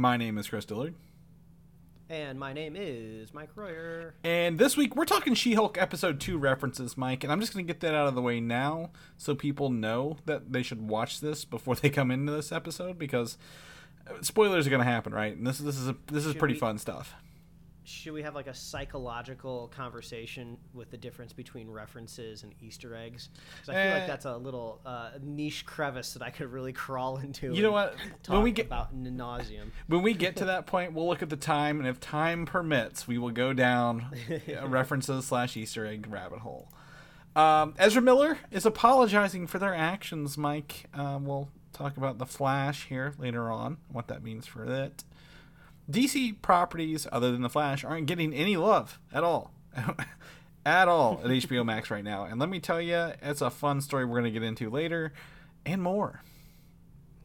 My name is Chris Dillard, And my name is Mike Royer. and this week we're talking She Hulk episode 2 references, Mike, and I'm just going to get that out of the way now so people know that they should watch this before they come into this episode because uh, spoilers are going to happen, right? And this, this is a, this is Should pretty we- fun stuff. Should we have like a psychological conversation with the difference between references and Easter eggs? Because I feel Eh. like that's a little uh, niche crevice that I could really crawl into. You know what? Talk When we get about nauseum. when we get to that point, we'll look at the time, and if time permits, we will go down uh, references slash Easter egg rabbit hole. Um, Ezra Miller is apologizing for their actions. Mike, um, we'll talk about the Flash here later on, what that means for it. DC properties other than the Flash aren't getting any love at all. at all at HBO Max right now. And let me tell you, it's a fun story we're going to get into later and more.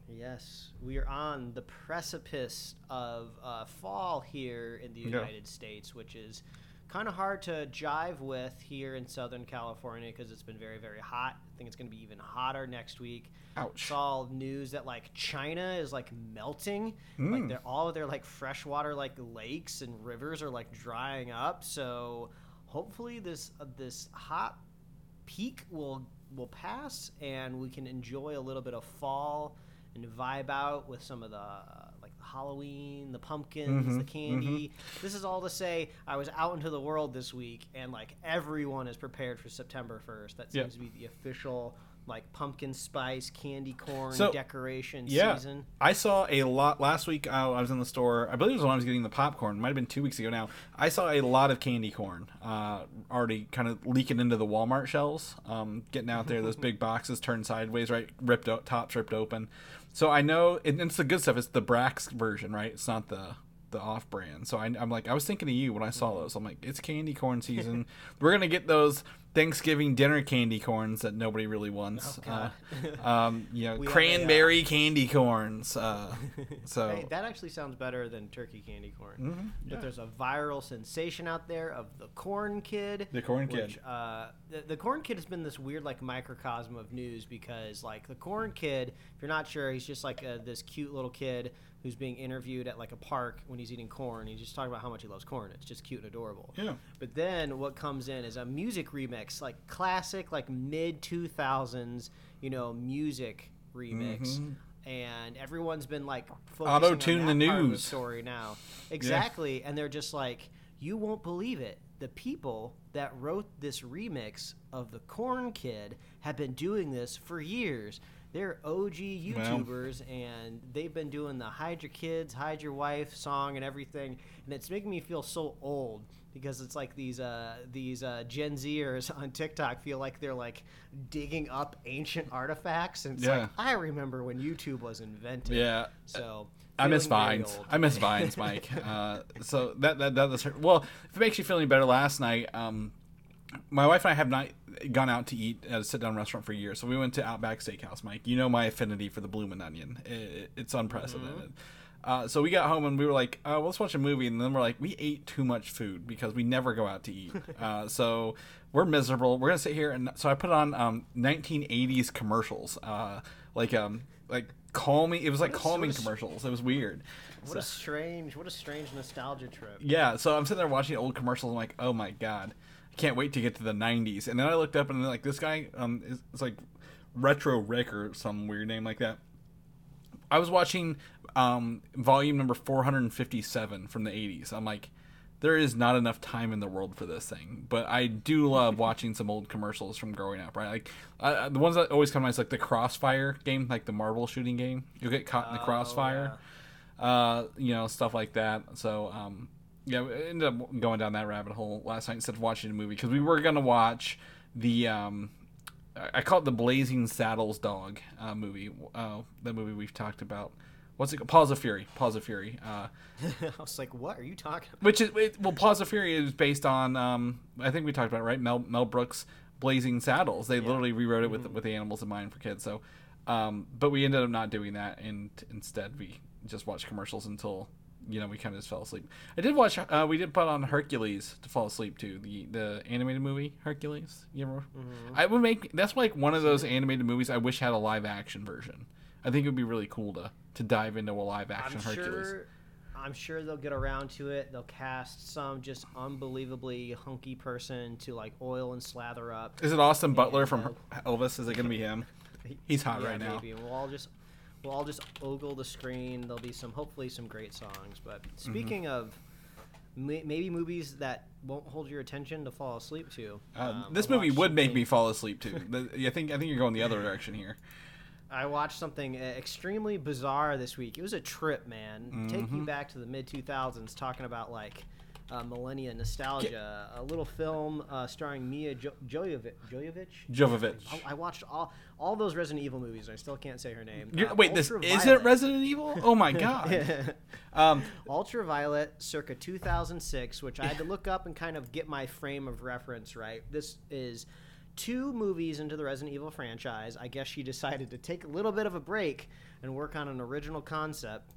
Yes, we are on the precipice of uh, fall here in the Yeah. United States, which is kind of hard to jive with here in Southern California because it's been very, very hot. I think it's going to be even hotter next week. Ouch. Saw news that like China is like melting, Mm. like they're all of their like freshwater like lakes and rivers are like drying up. So hopefully this uh, this hot peak will will pass and we can enjoy a little bit of fall and vibe out with some of the uh, Halloween, the pumpkins, Mhm, the candy. This is all to say I was out into the world this week and like everyone is prepared for September 1st. That seems to be the official like pumpkin spice candy corn So, decoration yeah, season. I saw a lot last week. I, I was in the store. I believe it was when I was getting the popcorn. Might have been two weeks ago now. I saw a lot of candy corn uh, already kind of leaking into the Walmart shelves. Um, getting out there, those big boxes turned sideways, right? Ripped o- tops ripped open. So I know, and it's the good stuff. It's the Brach's version, right? It's not the the off brand. So I, I'm like, I was thinking of you when I saw those. I'm like, it's candy corn season. We're gonna get those Thanksgiving dinner candy corns that nobody really wants. God. Uh, um, you know, have a, uh, cranberry candy corns. Uh, so Hey, that actually sounds better than turkey candy corn. Mhm, But there's a viral sensation out there of the corn kid. The corn kid. Uh, the, the corn kid has been this weird like microcosm of news because like the corn kid, if you're not sure, he's just like uh this cute little kid who's being interviewed at like a park when he's eating corn. He's just talking about how much he loves corn. It's just cute and adorable. Yeah. But then what comes in is a music remix, like classic, like mid 2000s, you know, music remix. Mhm. And everyone's been like Auto-tune the that part of news. story now. Exactly. And they're just like, you won't believe it. The people that wrote this remix of the Corn Kid have been doing this for years. They're OG YouTubers, and they've been doing the "Hide Your Kids, Hide Your Wife" song and everything, and it's making me feel so old because it's like these uh, these uh, Gen Zers on TikTok feel like they're like digging up ancient artifacts, and it's Yeah. like I remember when YouTube was invented. Yeah. So I miss Vines. I miss Vines, Mike. Uh, so that that that was well. If it makes you feel any better, last night, um, my wife and I have not gone out to eat at a sit down restaurant for years. So we went to Outback Steakhouse, Mike. You know my affinity for the bloomin' onion. It, it's unprecedented. Uh, so we got home and we were like, uh, let's watch a movie. And then we're like, we ate too much food because we never go out to eat. Uh, so we're miserable. We're gonna sit here and so I put on um, 1980s commercials, uh, like um, like calming. It was like What calming commercials. It was weird. What a strange, what a strange nostalgia trip. Yeah, so I'm sitting there watching old commercials. I'm like, oh my god, I can't wait to get to the '90s. And then I looked up and like this guy, um, is it's like Retro Rick or some weird name like that. I was watching um, volume number 457 from the 80s. I'm like, there is not enough time in the world for this thing. But I do love watching some old commercials from growing up, right? Like uh, the ones that always come to mind is like the Crossfire game, like the marble shooting game. You'll get caught in the Oh, crossfire uh, you know, stuff like that. So, um, yeah, we ended up going down that rabbit hole last night instead of watching a movie because we were gonna watch the um, I I call it the Blazing Saddles Dog uh, movie. Uh, the movie we've talked about what's it? called? Paws of Fury. Paws of Fury. Uh, I was like, what are you talking about? which is it, well, Paws of Fury is based on. Um, I think we talked about it, right. Mel Mel Brooks' Blazing Saddles. They literally rewrote it with with the animals in mind for kids. So, um, but we ended up not doing that, and instead we just watched commercials until you know we kind of just fell asleep. I did watch. Uh, we did put on Hercules to fall asleep to the the animated movie Hercules. You ever? I would make that's like one of those animated movies I wish had a live action version. I think it would be really cool to to dive into a live action I'm Hercules. sure. I'm sure they'll get around to it. They'll cast some just unbelievably hunky person to like oil and slather up. Is it Austin Butler And, from Elvis? Is it gonna be him? He's hot Yeah, right now. maybe. We'll all just we'll all just ogle the screen. There'll be some hopefully some great songs. But Mm-hmm. speaking of maybe movies that won't hold your attention to fall asleep to. Uh, um, this movie would make me fall asleep too. I think I think you're going the other direction here. I watched something uh, extremely bizarre this week. It was a trip, man. Take Mm-hmm. you back to the mid 2000s, talking about like uh, millennia nostalgia. A little film uh, starring Mia jo- Jojovic. Jojovic. Jovovich. I, I watched all all those Resident Evil movies. and I still can't say her name. Uh, wait, this isn't Resident Evil? Oh my god. um, Ultraviolet, circa 2006, which I had to look up and kind of get my frame of reference right. This is two movies into the Resident Evil franchise. I guess she decided to take a little bit of a break and work on an original concept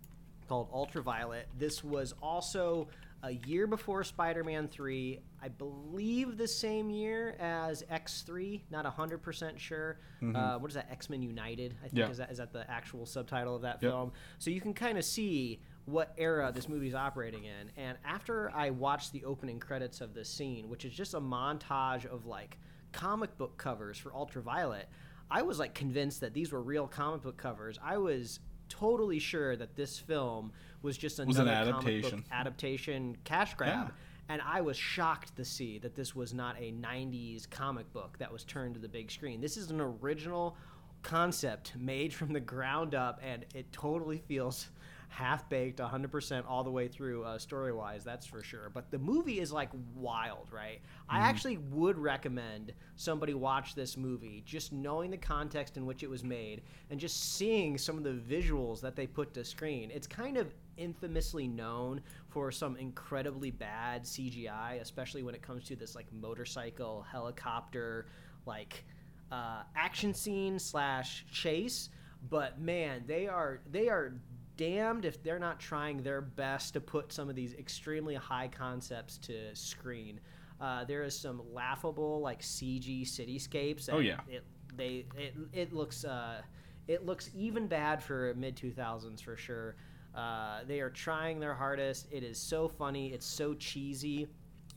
called Ultraviolet. This was also a year before Spider Man 3, I believe the same year as X3, not 100% sure. Uh, what is that? X Men United, I think Yeah. is, that, is that the actual subtitle of that Yep. film. So you can kind of see what era this movie's operating in. And after I watched the opening credits of this scene, which is just a montage of like comic book covers for Ultraviolet, I was like convinced that these were real comic book covers. I was totally sure that this film was just Was an another comic book adaptation. adaptation cash grab. Yeah. And I was shocked to see that this was not a 90s comic book that was turned to the big screen. This is an original concept made from the ground up, and it totally feels half baked 100% all the way through uh, story wise that's for sure. But the movie is like wild right? I actually would recommend somebody watch this movie just knowing the context in which it was made and just seeing some of the visuals that they put to screen. It's kind of infamously known for some incredibly bad cgi especially when it comes to this like motorcycle helicopter like uh, action scene slash chase. But man they are they are damned if they're not trying their best to put some of these extremely high concepts to screen. Uh, there is some laughable like cg cityscapes Oh, yeah. it they it, it looks uh, it looks even bad for mid 2000s for sure. Uh, they are trying their hardest. It is so funny. It's so cheesy.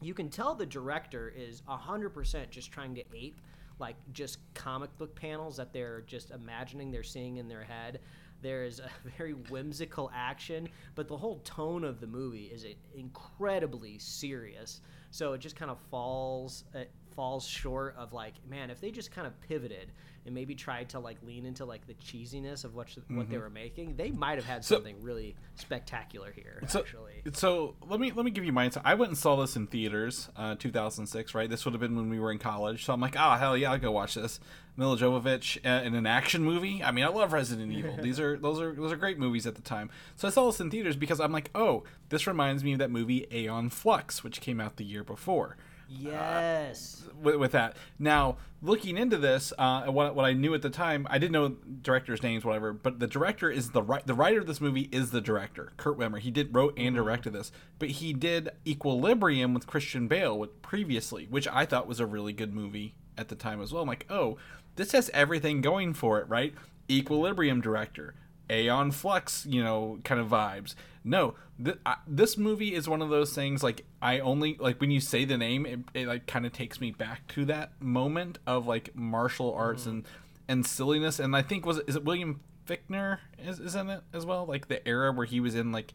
You can tell the director is 100% just trying to ape like just comic book panels that they're just imagining they're seeing in their head there's a very whimsical action but the whole tone of the movie is incredibly serious. So it just kind of falls it falls short of like man if they just kind of pivoted and maybe tried to like lean into like the cheesiness of what what they were making they might have had Mm-hmm. So- something really spectacular here so, actually so let me let me give you my insight. I went and saw this in theaters, uh, 2006. Right, this would have been when we were in college. So I'm like, oh hell yeah, I'll go watch this. Mila Jovovich uh, in an action movie. I mean, I love Resident Evil. These are those are those are great movies at the time. So I saw this in theaters because I'm like, oh, this reminds me of that movie Aeon Flux, which came out the year before. Yes with, with that. Now, looking into this, uh, what, what I knew at the time, I didn't know directors' names, whatever. But the director is the right. The writer of this movie is the director, Kurt Wimmer. He did wrote and directed this, but he did Equilibrium with Christian Bale with, previously, which I thought was a really good movie at the time as well. I'm like, oh, this has everything going for it, right? Equilibrium director. Aeon Flux, you know, kind of vibes. No, th- I, this movie is one of those things. Like I only like when you say the name, it, it like kind of takes me back to that moment of like martial arts and and silliness. And I think was it, is it William Fichtner is is in it as well? Like the era where he was in like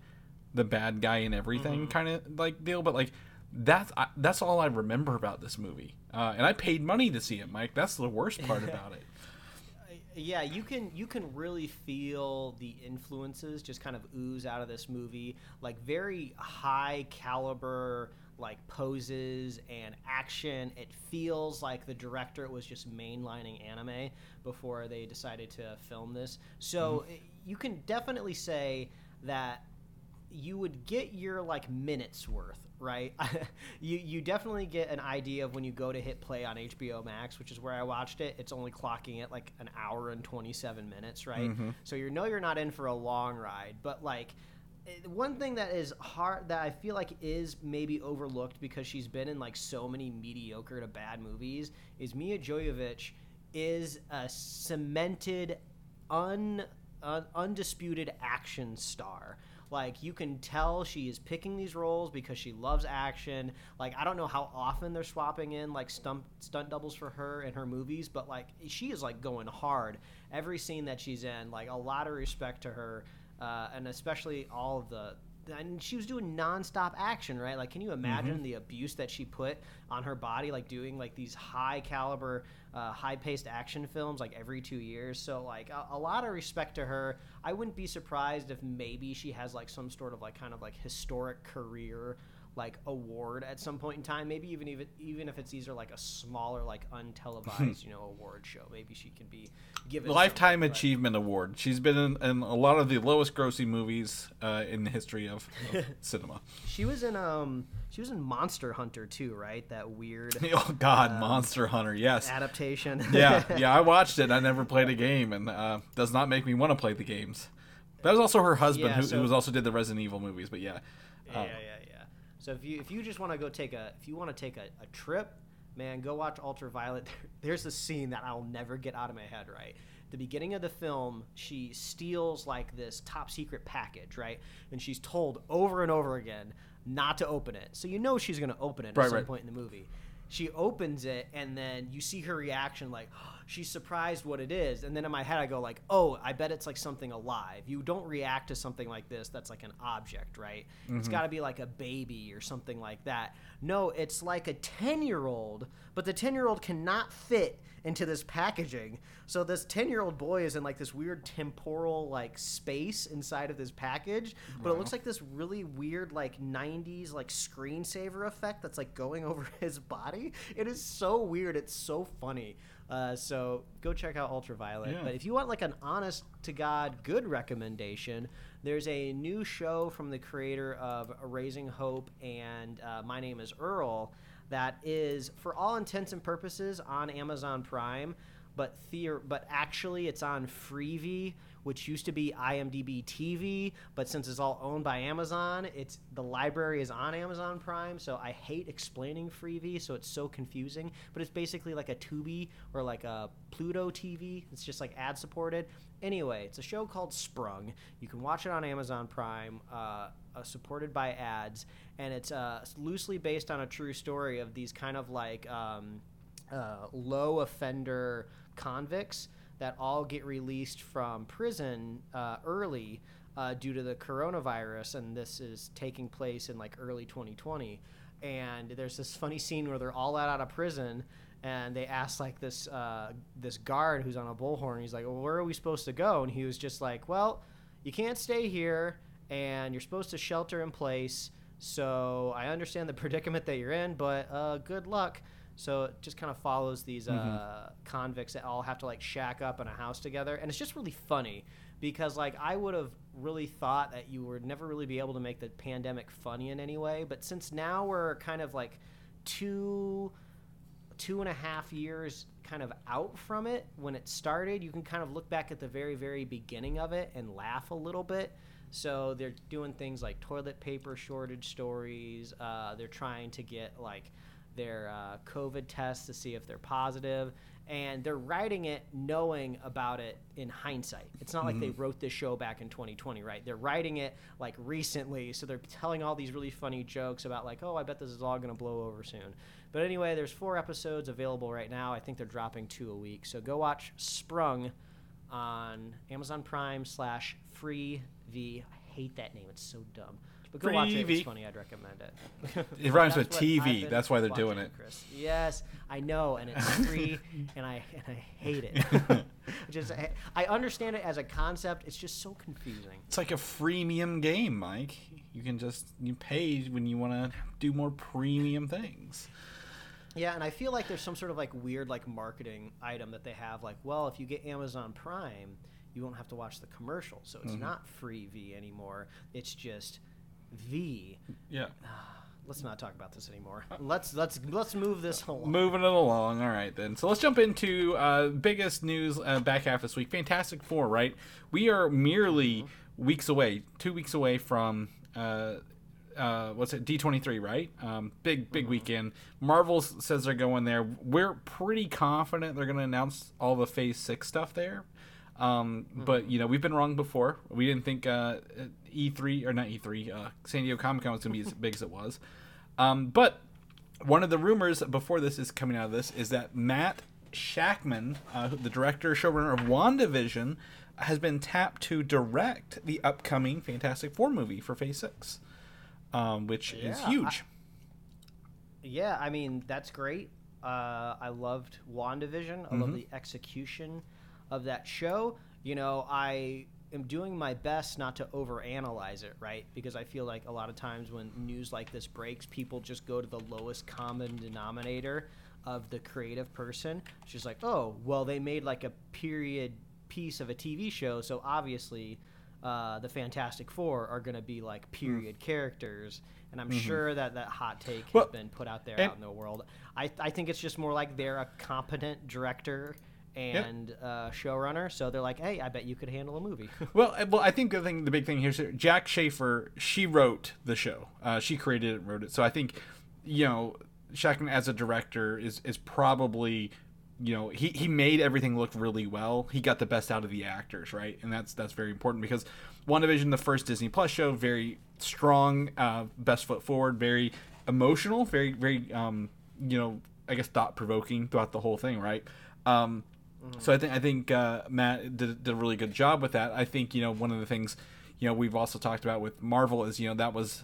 the bad guy and everything kind of like deal. But like that's I, that's all I remember about this movie. Uh, and I paid money to see it, Mike. That's the worst part about it. Yeah you can you can really feel the influences just kind of ooze out of this movie. Like very high caliber like poses and action. It feels like the director was just mainlining anime before they decided to film this. So mm-hmm. eh, you can definitely say that you would get your like minutes worth, right? you you definitely get an idea of when you go to hit play on HBO Max, which is where I watched it. It's only clocking it like an hour and 27 minutes, right? Mm-hmm. So you know you're not in for a long ride, but like one thing that is hard that I feel like is maybe overlooked because she's been in like so many mediocre to bad movies is Mia Jovovich is a cemented un, un undisputed action star. Like you can tell she is picking these roles because she loves action. Like I don't know how often they're swapping in like stunt stunt doubles for her in her movies, but like she is like going hard every scene that she's in. Like a lot of respect to her, uh, and especially all of the. And she was doing nonstop action, right? Like, can you imagine the abuse that she put on her body, like doing like these high caliber, uh, high paced action films, like every two years? So, like, a, a lot of respect to her. I wouldn't be surprised if maybe she has like some sort of like kind of like historic career like award at some point in time. Maybe even even even if it's either like a smaller like untelevised you know award show. Maybe she can be given Lifetime something, but- Achievement Award. She's been in, in a lot of the lowest grossing movies uh, in the history of, of cinema. She was in um she was in Monster Hunter too, right? That weird Oh God, Monster Hunter. Yes. adaptation. yeah, yeah. I watched it. I never played a game, and uh, does not make me want to play the games. That was also her husband, Yeah, who, so- who was also did the Resident Evil movies. But yeah, yeah, yeah, yeah, yeah. So if you if you just want to go take a if you want to take a, a trip, man, go watch Ultraviolet. There's a scene that I'll never get out of my head. Right, the beginning of the film, she steals like this top secret package, right, and she's told over and over again not to open it. So you know she's gonna open it at some right. point in the movie. She opens it, and then you see her reaction, like oh, she's surprised what it is. And then in my head, I go like, "Oh, I bet it's like something alive." You don't react to something like this that's like an object, right? It's mm-hmm. got to be like a baby or something like that. No, it's like a ten-year-old, but the ten-year-old cannot fit into this packaging. So this ten-year-old boy is in like this weird temporal like space inside of this package, but it looks like this really weird like '90s like screensaver effect that's like going over his body. It is so weird. It's so funny. Uh, so go check out Ultraviolet. Yeah. But if you want like an honest to God good recommendation, there's a new show from the creator of Raising Hope and uh, My Name is Earl that is, for all intents and purposes, on Amazon Prime. But theor- but actually, it's on Freevee, which used to be IMDb TV. But since it's all owned by Amazon, it's the library is on Amazon Prime. So I hate explaining Freevee, so it's so confusing. But it's basically like a Tubi or like a Pluto TV. It's just like ad supported. Anyway, it's a show called Sprung. You can watch it on Amazon Prime, uh, uh, supported by ads, and it's uh, loosely based on a true story of these kind of like um, uh, low offender convicts that all get released from prison uh, early uh, due to the coronavirus, and this is taking place in like early 2020. And there's this funny scene where they're all let out of prison, and they ask like this uh, this guard who's on a bullhorn. He's like, "Well, where are we supposed to go?" And he was just like, "Well, you can't stay here, and you're supposed to shelter in place." So I understand the predicament that you're in, but uh, good luck. So it just kind of follows these uh, convicts that all have to like shack up in a house together, and it's just really funny because like I would have really thought that you would never really be able to make the pandemic funny in any way, but since now we're kind of like two two and a half years kind of out from it when it started you can kind of look back at the very very beginning of it and laugh a little bit. So they're doing things like toilet paper shortage stories uh, they're trying to get like their uh, covid tests to see if they're positive and they're writing it knowing about it in hindsight it's not like they wrote this show back in 2020 right they're writing it like recently so they're telling all these really funny jokes about like oh i bet this is all going to blow over soon but anyway, there's four episodes available right now. I think they're dropping two a week. So go watch Sprung on Amazon Prime slash Free V. I hate that name. It's so dumb. But go watch it. Free It's V. funny. I'd recommend it. It rhymes with TV. That's why they're doing it. Chris. Yes, I know, and it's free, and I and I hate it. just I, I understand it as a concept. It's just so confusing. It's like a freemium game, Mike. You can just you pay when you want to do more premium things. Yeah, and I feel like there's some sort of like weird like marketing item that they have like, well, if you get Amazon Prime, you won't have to watch the commercial. So Mm-hmm. it's not free V anymore. It's just V. Yeah. Let's not talk about this anymore. Let's let's let's move this along. Moving it along. All right, then. So let's jump into uh, biggest news uh, back half this week. Fantastic Four, right? We are merely weeks away, two weeks away from. Uh, uh, what's it? D twenty three, right? Um, big big weekend. Marvel says they're going there. We're pretty confident they're going to announce all the Phase Six stuff there. Um, But you know we've been wrong before. We didn't think uh, E three or not E three. Uh, San Diego Comic Con was going to be as big as it was. Um, but one of the rumors before this is coming out of this is that Matt Shakman, uh, the director showrunner of WandaVision, has been tapped to direct the upcoming Fantastic Four movie for Phase Six, um, which is Yeah, huge. Yeah, I mean that's great. Uh, I loved Wandavision. I love the execution of that show. You know, I am doing my best not to overanalyze it, right? Because I feel like a lot of times when news like this breaks, people just go to the lowest common denominator of the creative person. She's like, oh, well, they made like a period piece of a TV show, so obviously uh, the Fantastic Four are going to be like period characters. And I'm sure that that hot take has been put out there out in the world. I, I think it's just more like they're a competent director and uh, showrunner, so they're like, hey, I bet you could handle a movie. Well, uh, well, I think the thing, the big thing here is Jac Schaeffer. She wrote the show. Uh, she created it, and wrote it. So I think, you know, Shakman as a director is is probably, you know, he he made everything look really well. He got the best out of the actors, right? And that's that's very important because WandaVision, the first Disney Plus show, very strong, uh, best foot forward, very emotional, very very um, you know, I guess thought provoking throughout the whole thing, right? Um, so I think I think uh, Matt did, did a really good job with that. I think you know one of the things you know we've also talked about with Marvel is you know that was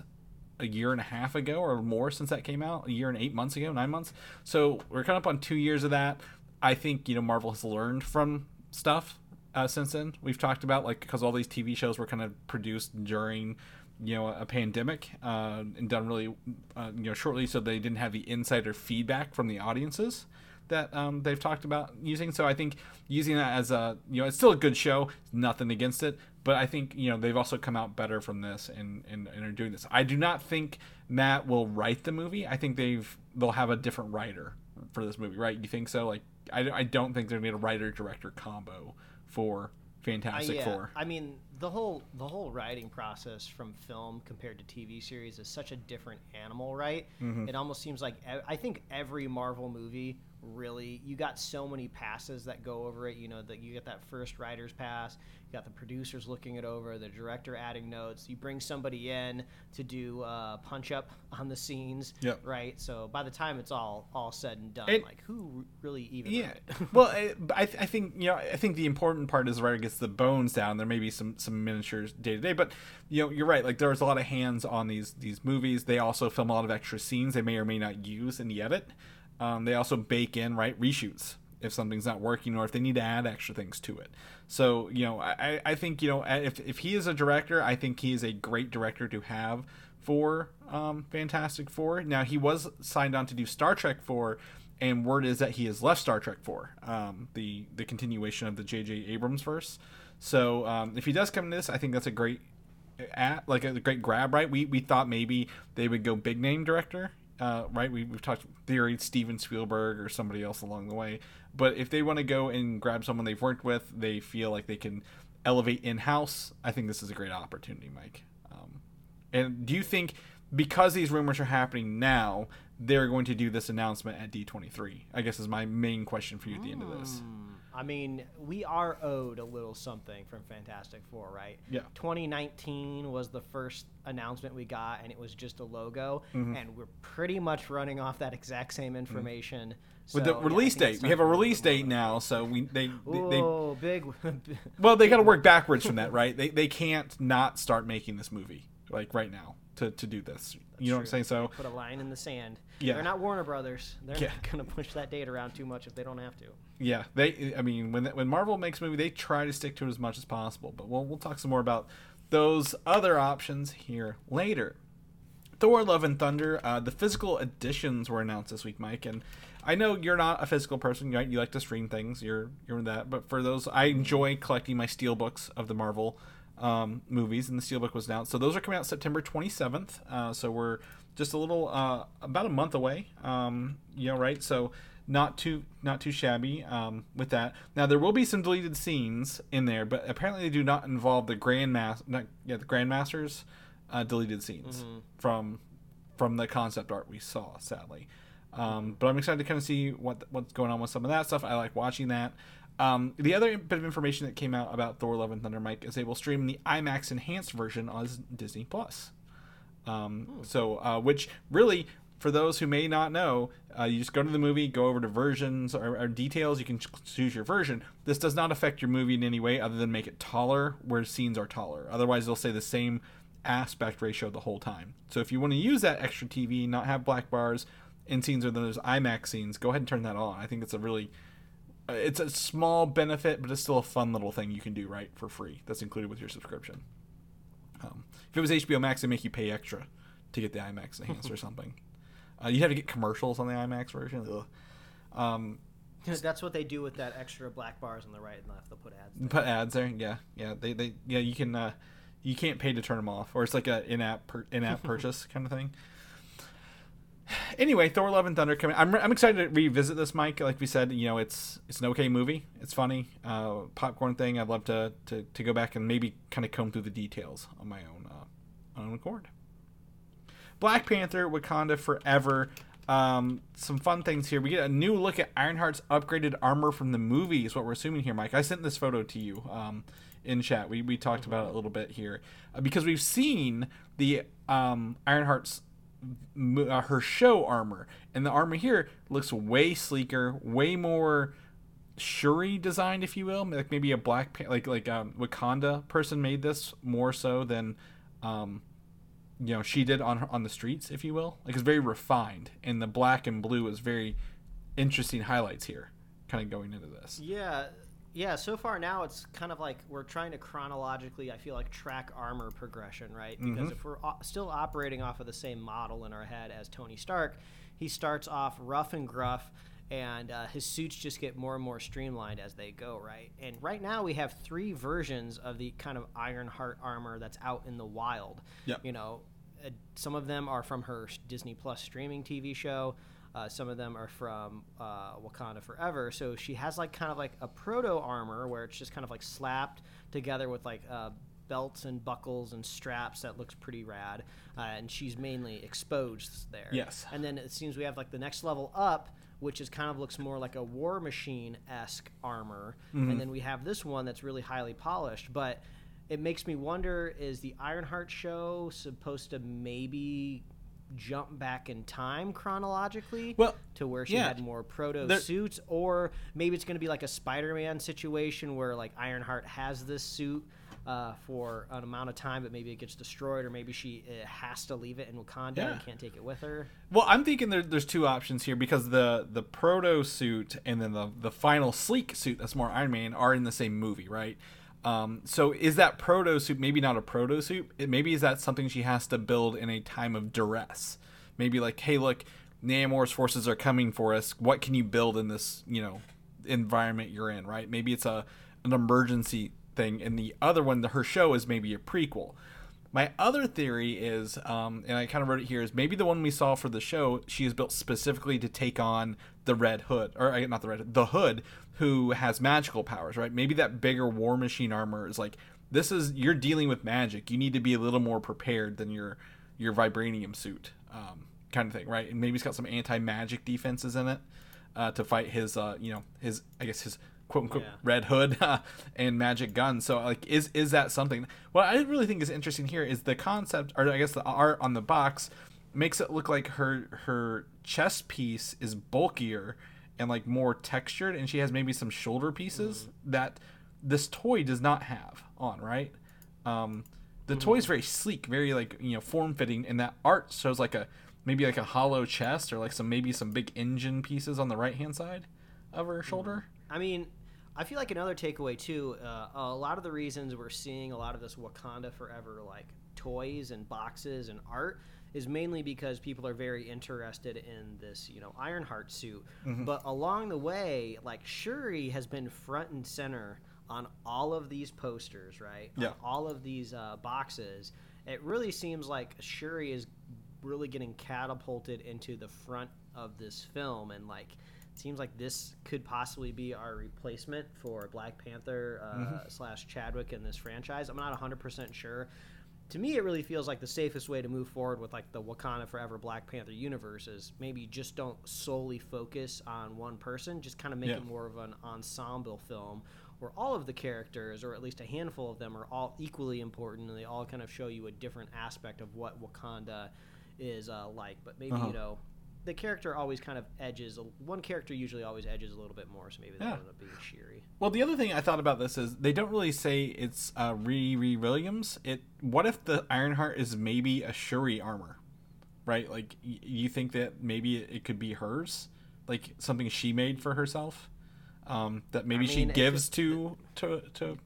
a year and a half ago or more since that came out, a year and eight months ago, nine months. So we're coming up on two years of that. I think you know Marvel has learned from stuff uh, since then. We've talked about like because all these TV shows were kind of produced during you know a pandemic uh, and done really uh, you know shortly, so they didn't have the insider feedback from the audiences that um, they've talked about using. So I think using that as a you know it's still a good show, nothing against it, but I think you know they've also come out better from this and, and, and are doing this. I do not think Matt will write the movie. I think they've they'll have a different writer for this movie, right? You think so? Like I, I don't think they're gonna be a writer director combo for Fantastic Uh, yeah, Four. I mean the whole the whole writing process from film compared to TV series is such a different animal, right? Mm-hmm. It almost seems like I think every Marvel movie really you got so many passes that go over it. You know that you get that first writer's pass, you got the producers looking it over, the director adding notes. You bring somebody in to do uh, punch up on the scenes, Yep. right? So by the time it's all all said and done, And- like who really even Yeah. it? well, I, I, I think you know. I think the important part is the writer gets the bones down. There may be some some miniatures day to day, but you know, you're right. Like there's a lot of hands on these these movies. They also film a lot of extra scenes they may or may not use in the edit. Um, they also bake in right reshoots if something's not working or if they need to add extra things to it. So you know, I, I think you know if if he is a director, I think he is a great director to have for um, Fantastic Four. Now he was signed on to do Star Trek Four and word is that he has left Star Trek 4, um, the the continuation of the J.J. Abrams verse. So um, if he does come to this, I think that's a great at like a great grab, right? We we thought maybe they would go big name director, uh, right? We we've talked theory Steven Spielberg or somebody else along the way, but if they want to go and grab someone they've worked with, they feel like they can elevate in house. I think this is a great opportunity, Mike. Um, and do you think because these rumors are happening now, they're going to do this announcement at D23? I guess is my main question for you at the end of this. I mean, we are owed a little something from Fantastic Four, right? Yeah. 2019 was the first announcement we got, and it was just a logo, Mm-hmm. and we're pretty much running off that exact same information. With So, the yeah, release date, we have a release date now, so we they they, they Oh, big. well they got to work backwards from that, right? They they can't not start making this movie like right now to to do this. You know what I'm saying? So Put a line in the sand. Yeah. They're not Warner Brothers. They're Yeah. not going to push that date around too much if they don't have to. Yeah, they. I mean, when when Marvel makes a movie, they try to stick to it as much as possible. But we'll we'll talk some more about those other options here later. Thor: Love and Thunder. Uh, the physical editions were announced this week, Mike, and I know you're not a physical person. Right? You like to stream things. You're you're that. But for those, I enjoy collecting my steel books of the Marvel um, movies, and the steelbook was announced. So those are coming out September 27th. Uh, so we're just a little uh, about a month away. Um, you know, right? So not too not too shabby um, with that. Now there will be some deleted scenes in there, but apparently they do not involve the grandmaster, not yeah, the grandmasters uh, deleted scenes from from the concept art we saw. Sadly, um, but I'm excited to kind of see what what's going on with some of that stuff. I like watching that. Um, the other bit of information that came out about Thor: Love and Thunder, Mike, is they will stream the IMAX enhanced version on Disney Plus. Um, So, uh, which really, for those who may not know, uh, you just go to the movie, go over to versions or, or details. You can choose your version. This does not affect your movie in any way, other than make it taller where scenes are taller. Otherwise, they'll say the same aspect ratio the whole time. So, if you want to use that extra TV, not have black bars in scenes or there's IMAX scenes, go ahead and turn that on. I think it's a really uh, it's a small benefit, but it's still a fun little thing you can do right for free. That's included with your subscription. Um, if it was HBO Max, they make you pay extra to get the IMAX enhanced or something. Uh, you have to get commercials on the IMAX version. Ugh. Um, That's what they do with that extra black bars on the right and left. They'll put ads. There. put ads there. Yeah, yeah. They, they yeah. You can uh, you can't pay to turn them off, or it's like a in-app per, in-app purchase kind of thing. Anyway, Thor: Love and Thunder coming. I'm, I'm excited to revisit this, Mike. Like we said, you know, it's it's an okay movie. It's funny, uh, popcorn thing. I'd love to, to to go back and maybe kind of comb through the details on my own uh, own accord. Black Panther: Wakanda Forever. Um, some fun things here. We get a new look at Ironheart's upgraded armor from the movie. Is what we're assuming here, Mike. I sent this photo to you um, in chat. We we talked about it a little bit here uh, because we've seen the um, Ironheart's uh, her show armor, and the armor here looks way sleeker, way more Shuri designed, if you will. Like maybe a black like like um, Wakanda person made this more so than um, you know she did on her, on the streets, if you will. Like it's very refined, and the black and blue is very interesting highlights here, kind of going into this. Yeah, yeah. So far now, it's kind of like we're trying to chronologically. I feel like track armor progression, right? Because if we're o- still operating off of the same model in our head as Tony Stark, he starts off rough and gruff. And uh, his suits just get more and more streamlined as they go, right? And right now we have three versions of the kind of Ironheart armor that's out in the wild. Yep. You know, uh, some of them are from her Disney Plus streaming TV show. Uh, some of them are from uh, Wakanda Forever. So she has like kind of like a proto armor where it's just kind of like slapped together with like uh, belts and buckles and straps that looks pretty rad. Uh, and she's mainly exposed there. Yes. And then it seems we have like the next level up, which is kind of looks more like a War Machine esque armor. And then we have this one that's really highly polished, but. It makes me wonder: Is the Ironheart show supposed to maybe jump back in time chronologically Well, to where she yeah. had more proto There- suits or maybe it's going to be like a spider-man situation where like ironheart has this suit uh, for an amount of time but maybe it gets destroyed or maybe she uh, has to leave it in wakanda Yeah. and can't take it with her Well, I'm thinking there, there's two options here because the the proto suit and then the the final sleek suit that's more Iron Man are in the same movie, right? Um, so is that proto suit maybe not a proto? It, maybe is that something she has to build in a time of duress? Maybe like, hey, look, Namor's forces are coming for us. What can you build in this, you know, environment you're in, right? Maybe it's a an emergency thing, and the other one, the, her show, is maybe a prequel. My other theory is, um, and I kind of wrote it here, is maybe the one we saw for the show, she is built specifically to take on the Red Hood, or uh, not the Red Hood, the Hood, who has magical powers, right? Maybe that bigger War Machine armor is like, this is you're dealing with magic. You need to be a little more prepared than your your vibranium suit, um, kind of thing, right? And maybe it's got some anti magic defenses in it uh, to fight his, uh, you know, his I guess his quote unquote Yeah. red hood and magic gun. So like, is is that something? What I really think is interesting here is the concept, or I guess the art on the box makes it look like her her chest piece is bulkier and like more textured, and she has maybe some shoulder pieces that this toy does not have on, right? Um, the toy is very sleek, very like you know form fitting, and that art shows like a maybe like a hollow chest or like some maybe some big engine pieces on the right hand side of her shoulder. I mean, I feel like another takeaway too. Uh, a lot of the reasons we're seeing a lot of this Wakanda Forever like toys and boxes and art is mainly because people are very interested in this, you know, Ironheart suit. Mm-hmm. But along the way, like Shuri has been front and center on all of these posters, right? Yeah. On all of these uh, boxes. It really seems like Shuri is really getting catapulted into the front of this film, and like it seems like this could possibly be our replacement for Black Panther uh, Mm-hmm. slash Chadwick in this franchise. I'm not 100 percent sure. To me, it really feels like the safest way to move forward with like the Wakanda Forever Black Panther universe is maybe just don't solely focus on one person, just kind of make Yeah. it more of an ensemble film where all of the characters, or at least a handful of them, are all equally important and they all kind of show you a different aspect of what Wakanda is uh, like. But maybe Uh-huh. you know, the character always kind of edges. One character usually always edges a little bit more, so maybe that Yeah. will end up being Shuri. Well, the other thing I thought about this is they don't really say it's uh, Riri Williams. It what if the Ironheart is maybe a Shuri armor, right? Like y- you think that maybe it, could be hers, like something she made for herself, um, that maybe she mean, if gives to to to.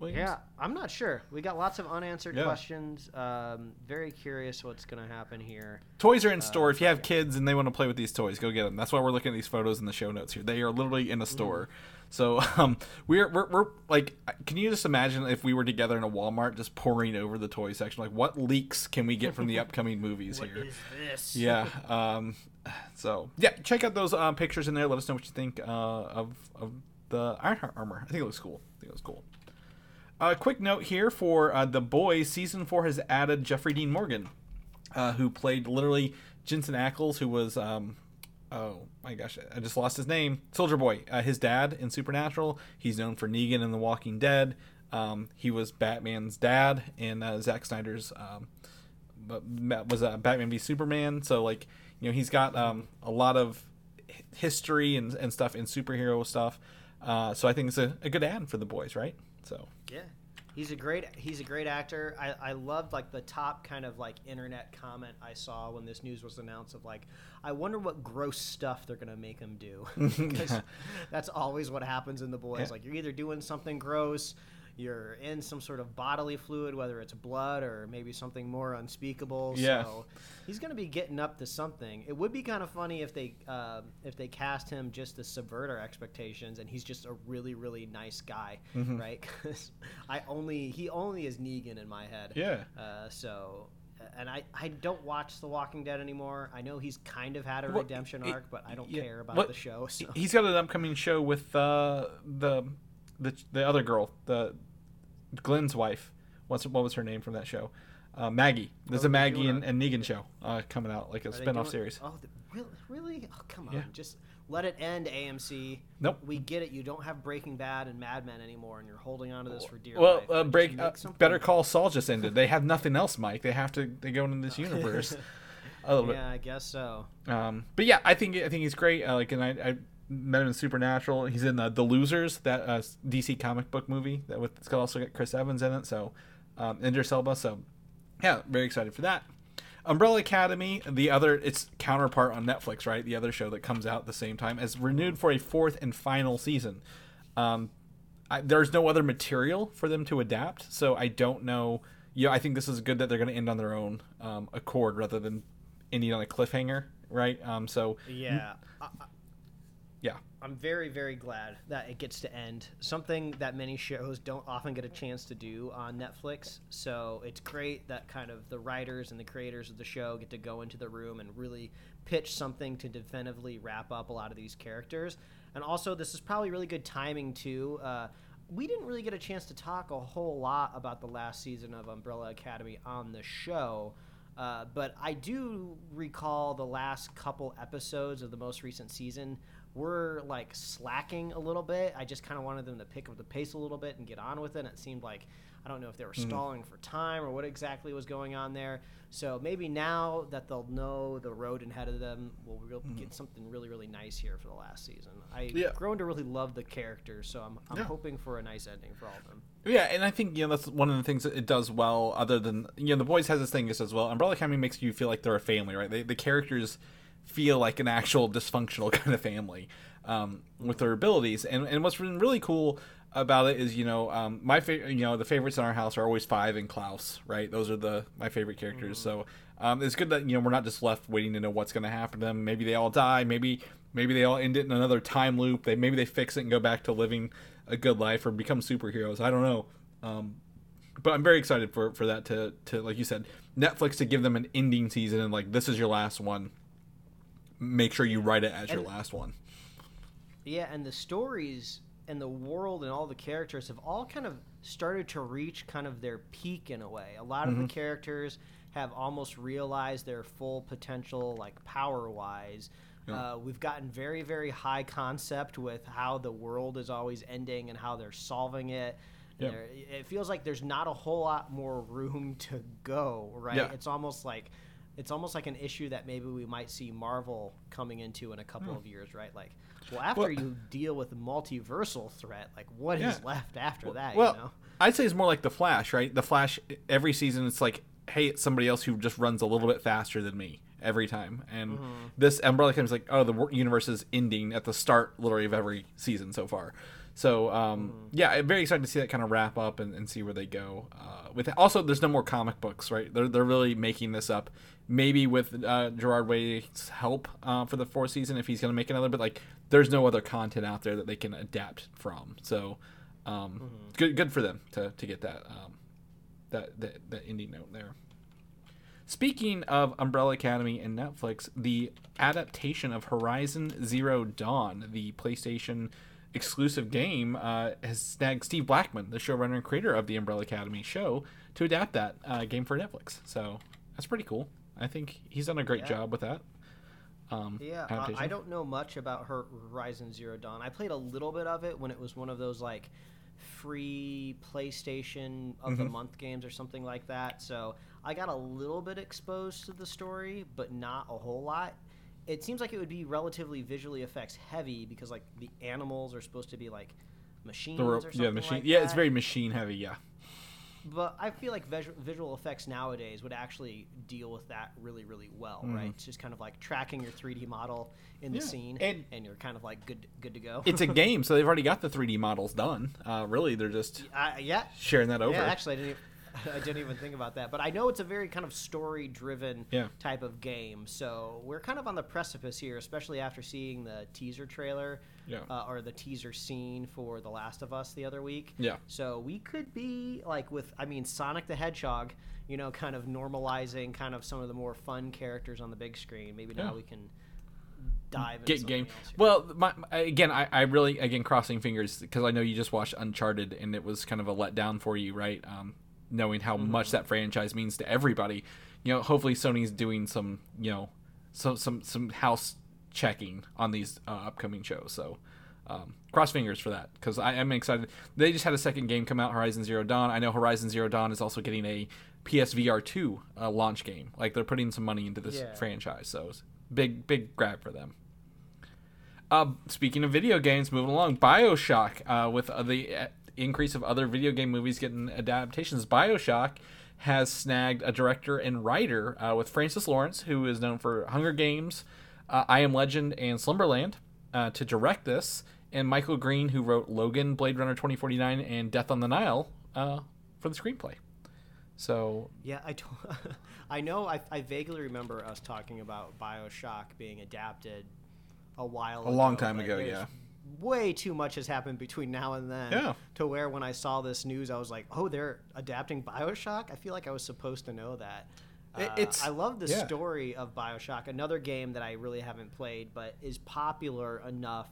Williams? Yeah, I'm not sure. We got lots of unanswered Yeah. questions. Um, very curious what's going to happen here. Toys are in store. If you have kids and they want to play with these toys, go get them. That's why we're looking at these photos in the show notes here. They are literally in a store. So um, we're, we're we're like, can you just imagine if we were together in a Walmart just pouring over the toy section? Like, what leaks can we get from the upcoming movies What here? is this? Yeah. Um, so yeah, check out those uh, pictures in there. Let us know what you think uh, of of the Ironheart armor. I think it looks cool. I think it looks cool. A quick note here for uh, the boys. Season four has added Jeffrey Dean Morgan, uh, who played literally Jensen Ackles, who was um, oh my gosh, I just lost his name. Soldier Boy, uh, his dad in Supernatural. He's known for Negan in The Walking Dead. Um, he was Batman's dad in uh, Zack Snyder's um, was a Batman v Superman. So like you know he's got um, a lot of history and, and stuff in superhero stuff. Uh, so I think it's a, a good ad for the boys, right? So Yeah, he's a great he's a great actor. I, I loved like the top kind of like internet comment I saw when this news was announced of like, I wonder what gross stuff they're gonna make him do. 'Cause that's always what happens in the boys. Yeah. Like you're either doing something gross. You're in some sort of bodily fluid, whether it's blood or maybe something more unspeakable. Yeah. So he's going to be getting up to something. It would be kind of funny if they um, if they cast him just to subvert our expectations, and he's just a really really nice guy, Mm-hmm. right? 'Cause I only he only is Negan in my head. Yeah. Uh, so. And I, I don't watch The Walking Dead anymore. I know he's kind of had a Well, redemption it- arc, but I don't yeah. care about What- the show. So. he's got an upcoming show with uh, the the the other girl, the Glenn's wife. What's what was her name from that show? Uh, Maggie. There's Oh, a Maggie and, and Negan show uh, coming out, like a spin-off series. Oh, the, really? Oh, come on. Yeah. Just let it end, AMC. Nope. We get it. You don't have Breaking Bad and Mad Men anymore, and you're holding on to this for dear Well, life. uh, break. Uh, Better Call Saul just ended. They have nothing else, Mike. They have to. They go into this universe. a little Yeah, I guess so. Um, but yeah, I think I think he's great. Uh, like, and I, I met him in Supernatural. He's in uh, the Losers, that uh, DC comic book movie that with it's also got Chris Evans in it. So, um, Idris Elba. So, yeah, very excited for that. Umbrella Academy, the other its counterpart on Netflix, right? The other show that comes out at the same time, is renewed for a fourth and final season. Um, I, there's no other material for them to adapt, so I don't know. Yeah, I think this is good that they're going to end on their own um, accord rather than ending on a cliffhanger, right? Um, so Yeah. Yeah, I'm very, very glad that it gets to end. Something that many shows don't often get a chance to do on Netflix. So it's great that kind of the writers and the creators of the show get to go into the room and really pitch something to definitively wrap up a lot of these characters. And also, this is probably really good timing, too. Uh, we didn't really get a chance to talk a whole lot about the last season of Umbrella Academy on the show. Uh, but I do recall the last couple episodes of the most recent season were like slacking a little bit. I just kind of wanted them to pick up the pace a little bit and get on with it. And it seemed like I don't know if they were mm-hmm. stalling for time or what exactly was going on there. So maybe now that they'll know the road ahead of them, we'll real get mm-hmm. something really really nice here for the last season. I've Yeah. grown to really love the characters, so I'm, I'm Yeah. hoping for a nice ending for all of them. Yeah, and I think you know that's one of the things that it does well. Other than you know, the boys has this thing as well. Umbrella Academy makes you feel like they're a family, right? They, the characters feel like an actual dysfunctional kind of family um, with their abilities. And and what's been really cool about it is you know um, my favorite you know the favorites in our house are always five and Klaus right? Those are the my favorite characters. So um, it's good that you know we're not just left waiting to know what's going to happen to them. Maybe they all die. Maybe maybe they all end it in another time loop. They maybe they fix it and go back to living a good life or become superheroes. I don't know. Um, but I'm very excited for for that to to like you said Netflix to give them an ending season and like this is your last one make sure you write it as your And- last one Yeah, and the stories and the world and all the characters have all kind of started to reach kind of their peak in a way. A lot of Mm-hmm. the characters have almost realized their full potential, like power wise. Yeah. Uh, we've gotten very, very high concept with how the world is always ending and how they're solving it. Yeah. There- It feels like there's not a whole lot more room to go, right? Yeah. It's almost like it's almost like an issue that maybe we might see Marvel coming into in a couple of years, right? Like, well, after Well- you deal with the multiversal threat, like what is Yeah. left after that? Well, you know? I'd say it's more like the Flash, right? The Flash every season it's like, hey, it's somebody else who just runs a little bit faster than me every time. And Mm-hmm. this Umbrella is like, oh, the universe is ending at the start, literally of every season so far. So um, Mm-hmm. yeah, I'm very excited to see that kind of wrap up and, and see where they go. Uh, with also, there's no more comic books, right? They're they're really making this up. Maybe with uh, Gerard Way's help uh, for the fourth season, if he's going to make another. But like, there's no other content out there that they can adapt from. So um, good good for them to, to get that um, that that that indie note there. Speaking of Umbrella Academy and Netflix, the adaptation of Horizon Zero Dawn, the PlayStation exclusive game, uh, has snagged Steve Blackman, the showrunner and creator of the Umbrella Academy show, to adapt that uh, game for Netflix. So that's pretty cool. I think he's done a great Yeah. job with that. Um, Yeah, uh. I don't know much about her Horizon Zero Dawn. I played a little bit of it when it was one of those like free PlayStation of Mm-hmm. the month games or something like that. So I got a little bit exposed to the story, but not a whole lot. It seems like it would be relatively visually effects heavy because like the animals are supposed to be like machines or something yeah, machine. like yeah, it's very machine heavy. Yeah. But I feel like visu- visual effects nowadays would actually deal with that really, really well, right? It's just kind of like tracking your 3D model in the. Yeah, scene, and- and, you're kind of like good, good to go. It's a game, so they've already got the 3D models done. Uh, really, they're just uh, yeah, sharing that over. yeah. Actually, I didn't. I didn't even think about that, but I know it's a very kind of story-driven Yeah. type of game. So we're kind of on the precipice here, especially after seeing the teaser trailer, Yeah. uh, or the teaser scene for The Last of Us the other week. Yeah. So we could be like with, I mean, Sonic the Hedgehog, you know, kind of normalizing kind of some of the more fun characters on the big screen. Maybe now we can dive into get game. something else here. Well, my, my- again, I, I really again crossing fingers because I know you just watched Uncharted and it was kind of a letdown for you, right? Um, knowing how Mm-hmm. much that franchise means to everybody, you know, hopefully Sony's doing some, you know, some some some house checking on these uh, upcoming shows. So. Um, cross fingers for that because I am excited. They just had a second game come out, Horizon Zero Dawn. I know Horizon Zero Dawn is also getting a PSVR two uh, launch game. Like they're putting some money into this Yeah. franchise, so it's big big grab for them. Uh, speaking of video games, moving along, Bioshock, uh, with uh, the increase of other video game movies getting adaptations, Bioshock has snagged a director and writer uh, with Francis Lawrence, who is known for Hunger Games, uh, I Am Legend, and Slumberland, uh, to direct this, and Michael Green, who wrote Logan, Blade Runner 2049, and Death on the Nile, uh, for the screenplay. So Yeah, I don't. I know. I, I vaguely remember us talking about Bioshock being adapted a while A long time ago, yeah. Way too much has happened between now and then. Yeah. To where when I saw this news, I was like, "Oh, they're adapting Bioshock." I feel like I was supposed to know that. Uh, it's- I love the yeah. story of Bioshock, another game that I really haven't played, but is popular enough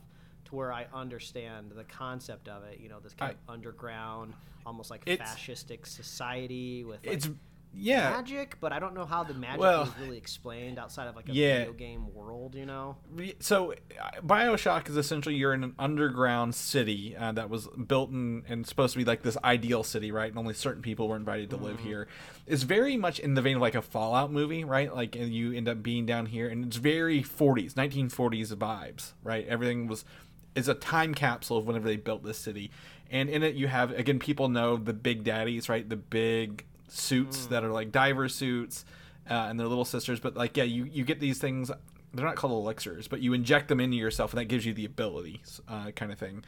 to where I understand the concept of it. You know, this kind of underground, almost like fascistic society with like, it's yeah, magic, but I don't know how the magic Well, is really explained outside of like a yeah. video game world. You know? so uh, bioshock is essentially you're in an underground city uh, that was built in, and supposed to be like this ideal city right? And only certain people were invited to live here. It's very much in the vein of like a fallout movie right? Like and you end up being down here and it's very 40s 1940s vibes right? Everything was is a time capsule of whenever they built this city. And in it you have again people know the big daddies right? The big suits that are like diver suits uh, and their little sisters but like yeah you you get these things they're not called elixirs but you inject them into yourself and that gives you the abilities uh, kind of thing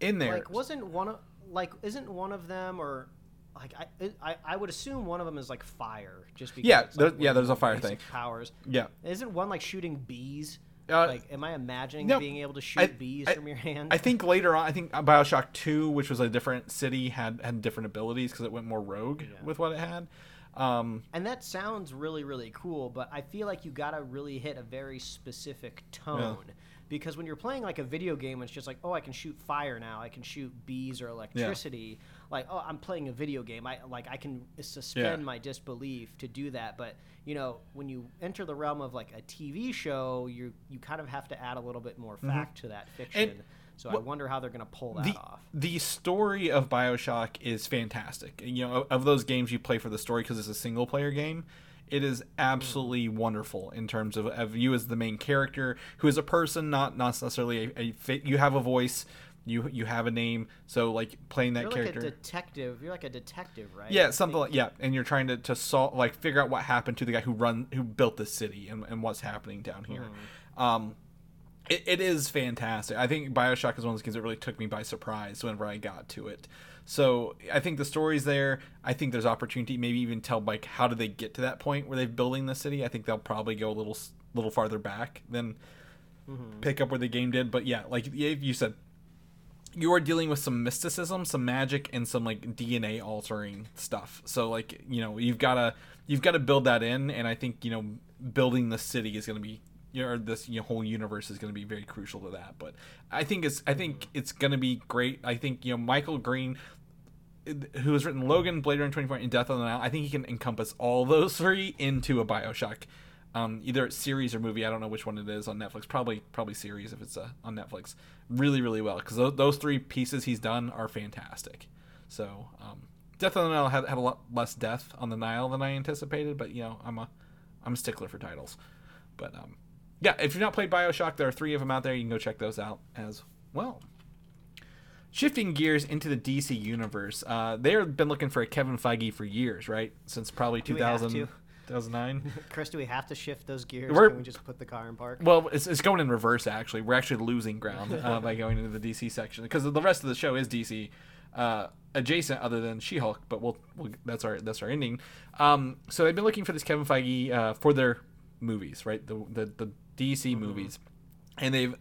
in there Like, wasn't one of like isn't one of them or like I, I I would assume one of them is like fire, just because. Yeah, it's, like, yeah, there's a fire thing. Powers. Yeah. Isn't one like shooting bees? Uh, like, am I imagining no, being able to shoot I- bees I- from your hand? I think later on, I think Bioshock Two, which was a different city, had had different abilities because it went more rogue with what it had. Um, And that sounds really, really cool, but I feel like you gotta really hit a very specific tone. Because when you're playing like a video game, it's just like, oh, I can shoot fire now. I can shoot bees or electricity. Like, oh, I'm playing a video game. I like I can suspend Yeah. my disbelief to do that. But you know, when you enter the realm of like a TV show, you you kind of have to add a little bit more mm-hmm. fact to that fiction. so I wonder how they're gonna pull that the off. the story of Bioshock is fantastic. You know, of, those games you play for the story because it's a single player game. It is absolutely mm. wonderful in terms of, of you as the main character, who is a person, not not necessarily a, a you have a voice, you you have a name, so like playing that You're character. like a detective. You're like a detective, right? Yeah, something like yeah, and you're trying to to solve like figure out what happened to the guy who run who built the city and, and what's happening down here. Mm-hmm. Um, it, it is fantastic. I think Bioshock is one of those games that really took me by surprise whenever I got to it. So I think the story's there. I think there's opportunity, maybe even tell like how did they get to that point where they're building the city. I think they'll probably go a little little farther back than Mm-hmm. pick up where the game did. But yeah, like you said, you are dealing with some mysticism, some magic, and some like DNA altering stuff. So like you know you've gotta you've got to build that in, and I think you know building the city is gonna be you know, or this you know, whole universe is gonna be very crucial to that. But I think it's I think it's gonna be great. I think you know Michael Green. Who has written Logan, Blade Runner 24, and Death on the Nile? I think he can encompass all those three into a Bioshock um, either series or movie. I don't know which one it is on Netflix. Probably probably series if it's uh, on Netflix. Really really well because those, those three pieces he's done are fantastic. So um, Death on the Nile had, had a lot less death on the Nile than I anticipated, but you know I'm a I'm a stickler for titles. But um, yeah, if you've not played Bioshock, there are three of them out there. You can go check those out as well. Shifting gears into the DC universe, uh, they've been looking for a Kevin Feige for years, right? Since probably we have 2000, to? 2009. Chris, do we have to shift those gears? We're- Can we just put the car in park? Well, it's, it's going in reverse. Actually, we're actually losing ground uh, by going into the DC section because the rest of the show is DC uh, adjacent, other than She-Hulk. But we'll, we'll that's our that's our ending. Um, so they've been looking for this Kevin Feige uh, for their movies, right? The the, the DC movies, and they've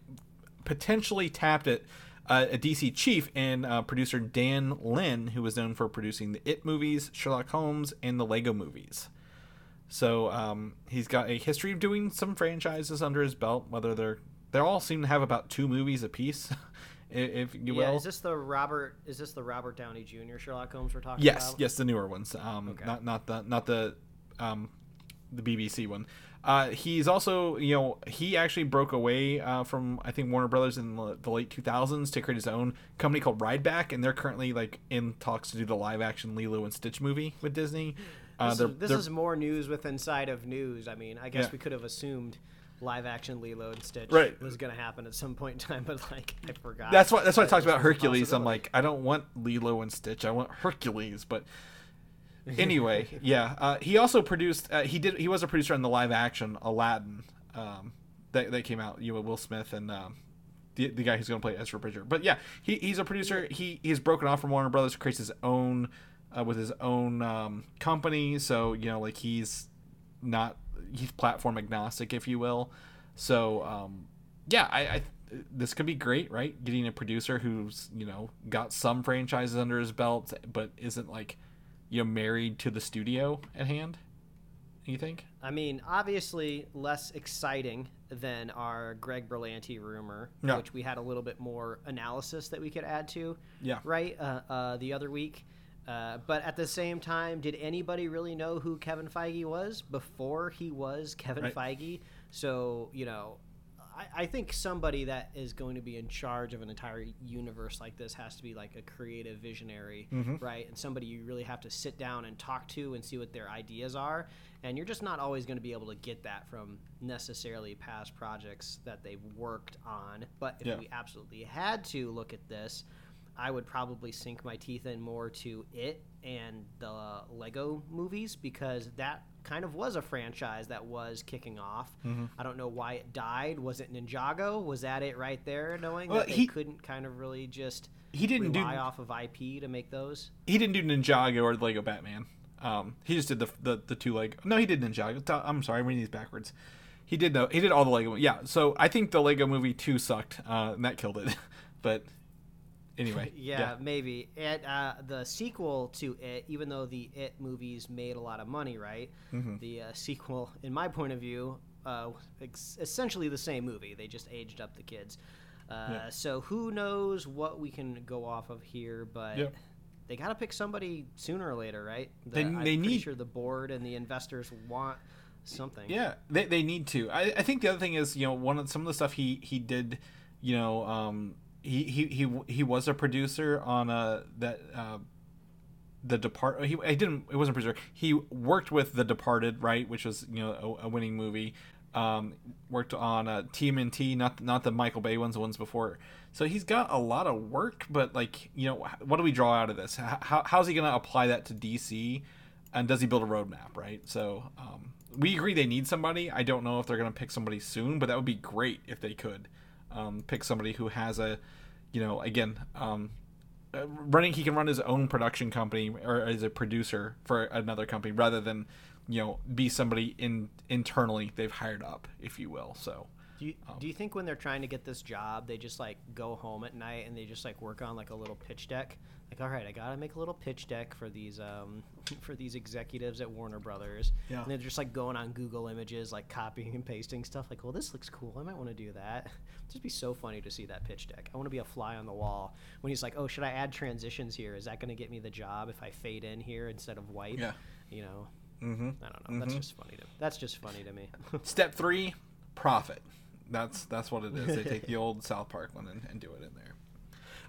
potentially tapped it. Uh, a DC chief and uh, producer Dan Lin, who was known for producing the It movies, Sherlock Holmes, and the Lego movies. So um, he's got a history of doing some franchises under his belt. Whether they're they all seem to have about two movies apiece, if you yeah, will. is this the Robert? Is this the Robert Downey Jr. Sherlock Holmes we're talking yes, about? Yes, yes, the newer ones. Um, Okay. not not the not the um, the BBC one. Uh, he's also, you know, he actually broke away uh, from I think Warner Brothers in the, the late 2000s to create his own company called Rideback, and they're currently like in talks to do the live action Lilo and Stitch movie with Disney. Uh, This, they're- is, this they're- is more news with inside of news. I mean, I guess Yeah. we could have assumed live action Lilo and Stitch Right. was going to happen at some point in time, but like I forgot. That's why. That's why I talked about Hercules. I'm like, I don't want Lilo and Stitch. I want Hercules. But anyway, yeah. Uh, he also produced. Uh, he did. He was a producer on the live action Aladdin. Um, that that came out. You know, Will Smith and. Um, the, the guy who's going to play Ezra Bridger, but yeah, he, he's a producer. He he's broken off from Warner Brothers, creates his own uh, with his own um, company. So you know, like he's not he's platform agnostic, if you will. So um, yeah, I, I this could be great, right? Getting a producer who's you know got some franchises under his belt, but isn't like you know married to the studio at hand. You think? I mean, obviously less exciting than our Greg Berlanti rumor, Yeah. which we had a little bit more analysis that we could add to. Yeah. Right. Uh, uh, the other week. Uh, but at the same time, did anybody really know who Kevin Feige was before he was Kevin Right. Feige? So you know, I, I think somebody that is going to be in charge of an entire universe like this has to be like a creative visionary, right? And somebody you really have to sit down and talk to and see what their ideas are. And you're just not always going to be able to get that from necessarily past projects that they've worked on. But if Yeah. we absolutely had to look at this, I would probably sink my teeth in more to it and the Lego movies because that kind of was a franchise that was kicking off. Mm-hmm. I don't know why it died. Was it Ninjago? Was that it right there? Knowing Well, that they he- couldn't kind of really just he didn't do off of IP to make those. he didn't do Ninjago or Lego Batman. Um, he just did the the, the two Lego. No, he did Ninjago. I'm sorry, I'm reading these backwards. He did no. He did all the Lego. Yeah. So I think the Lego Movie two sucked, uh, and that killed it. but anyway, Yeah, maybe. And uh, the sequel to It, even though the It movies made a lot of money, right? Mm-hmm. The uh, sequel, in my point of view, uh, ex- essentially the same movie. They just aged up the kids. Uh, Yeah. So who knows what we can go off of here, but. They got to pick somebody sooner or later, right? They- The- I'm they need- sure the board and the investors want something. Yeah, they, they need to. I, I think the other thing is, you know, one of some of the stuff he he did, you know, um, he he he, he was a producer on a that uh, the depart. He, he didn't. It wasn't producer. He worked with The Departed, right, which was you know a, a winning movie. Um, worked on uh, TMNT, not not the Michael Bay ones, the ones before. So he's got a lot of work, but like you know, what do we draw out of this? How, how's he to apply that to DC? and does he build a roadmap right so um, we agree they need somebody i don't know if they're to pick somebody soon but that would be great if they could um, pick somebody who has a you know again um, uh, running he can run his own production company or as a producer for another company rather than you know be somebody in internally they've hired up if you will so Do you, do you think when they're trying to get this job, they just like go home at night and they just like work on like a little pitch deck? Like, all right, I gotta make a little pitch deck for these um for these executives at Warner Brothers. Yeah. And they're just like going on Google Images, like copying and pasting stuff. Like, well, this looks cool. I might want to do that. It'd just be so funny to see that pitch deck. I want to be a fly on the wall when he's like, oh, should I add transitions here? Is that gonna get me the job if I fade in here instead of white? Yeah. You know. mm-hmm. I don't know. That's just funny to that's just funny to me. step three profit that's that's what it is they take the old south park one and, and do it in there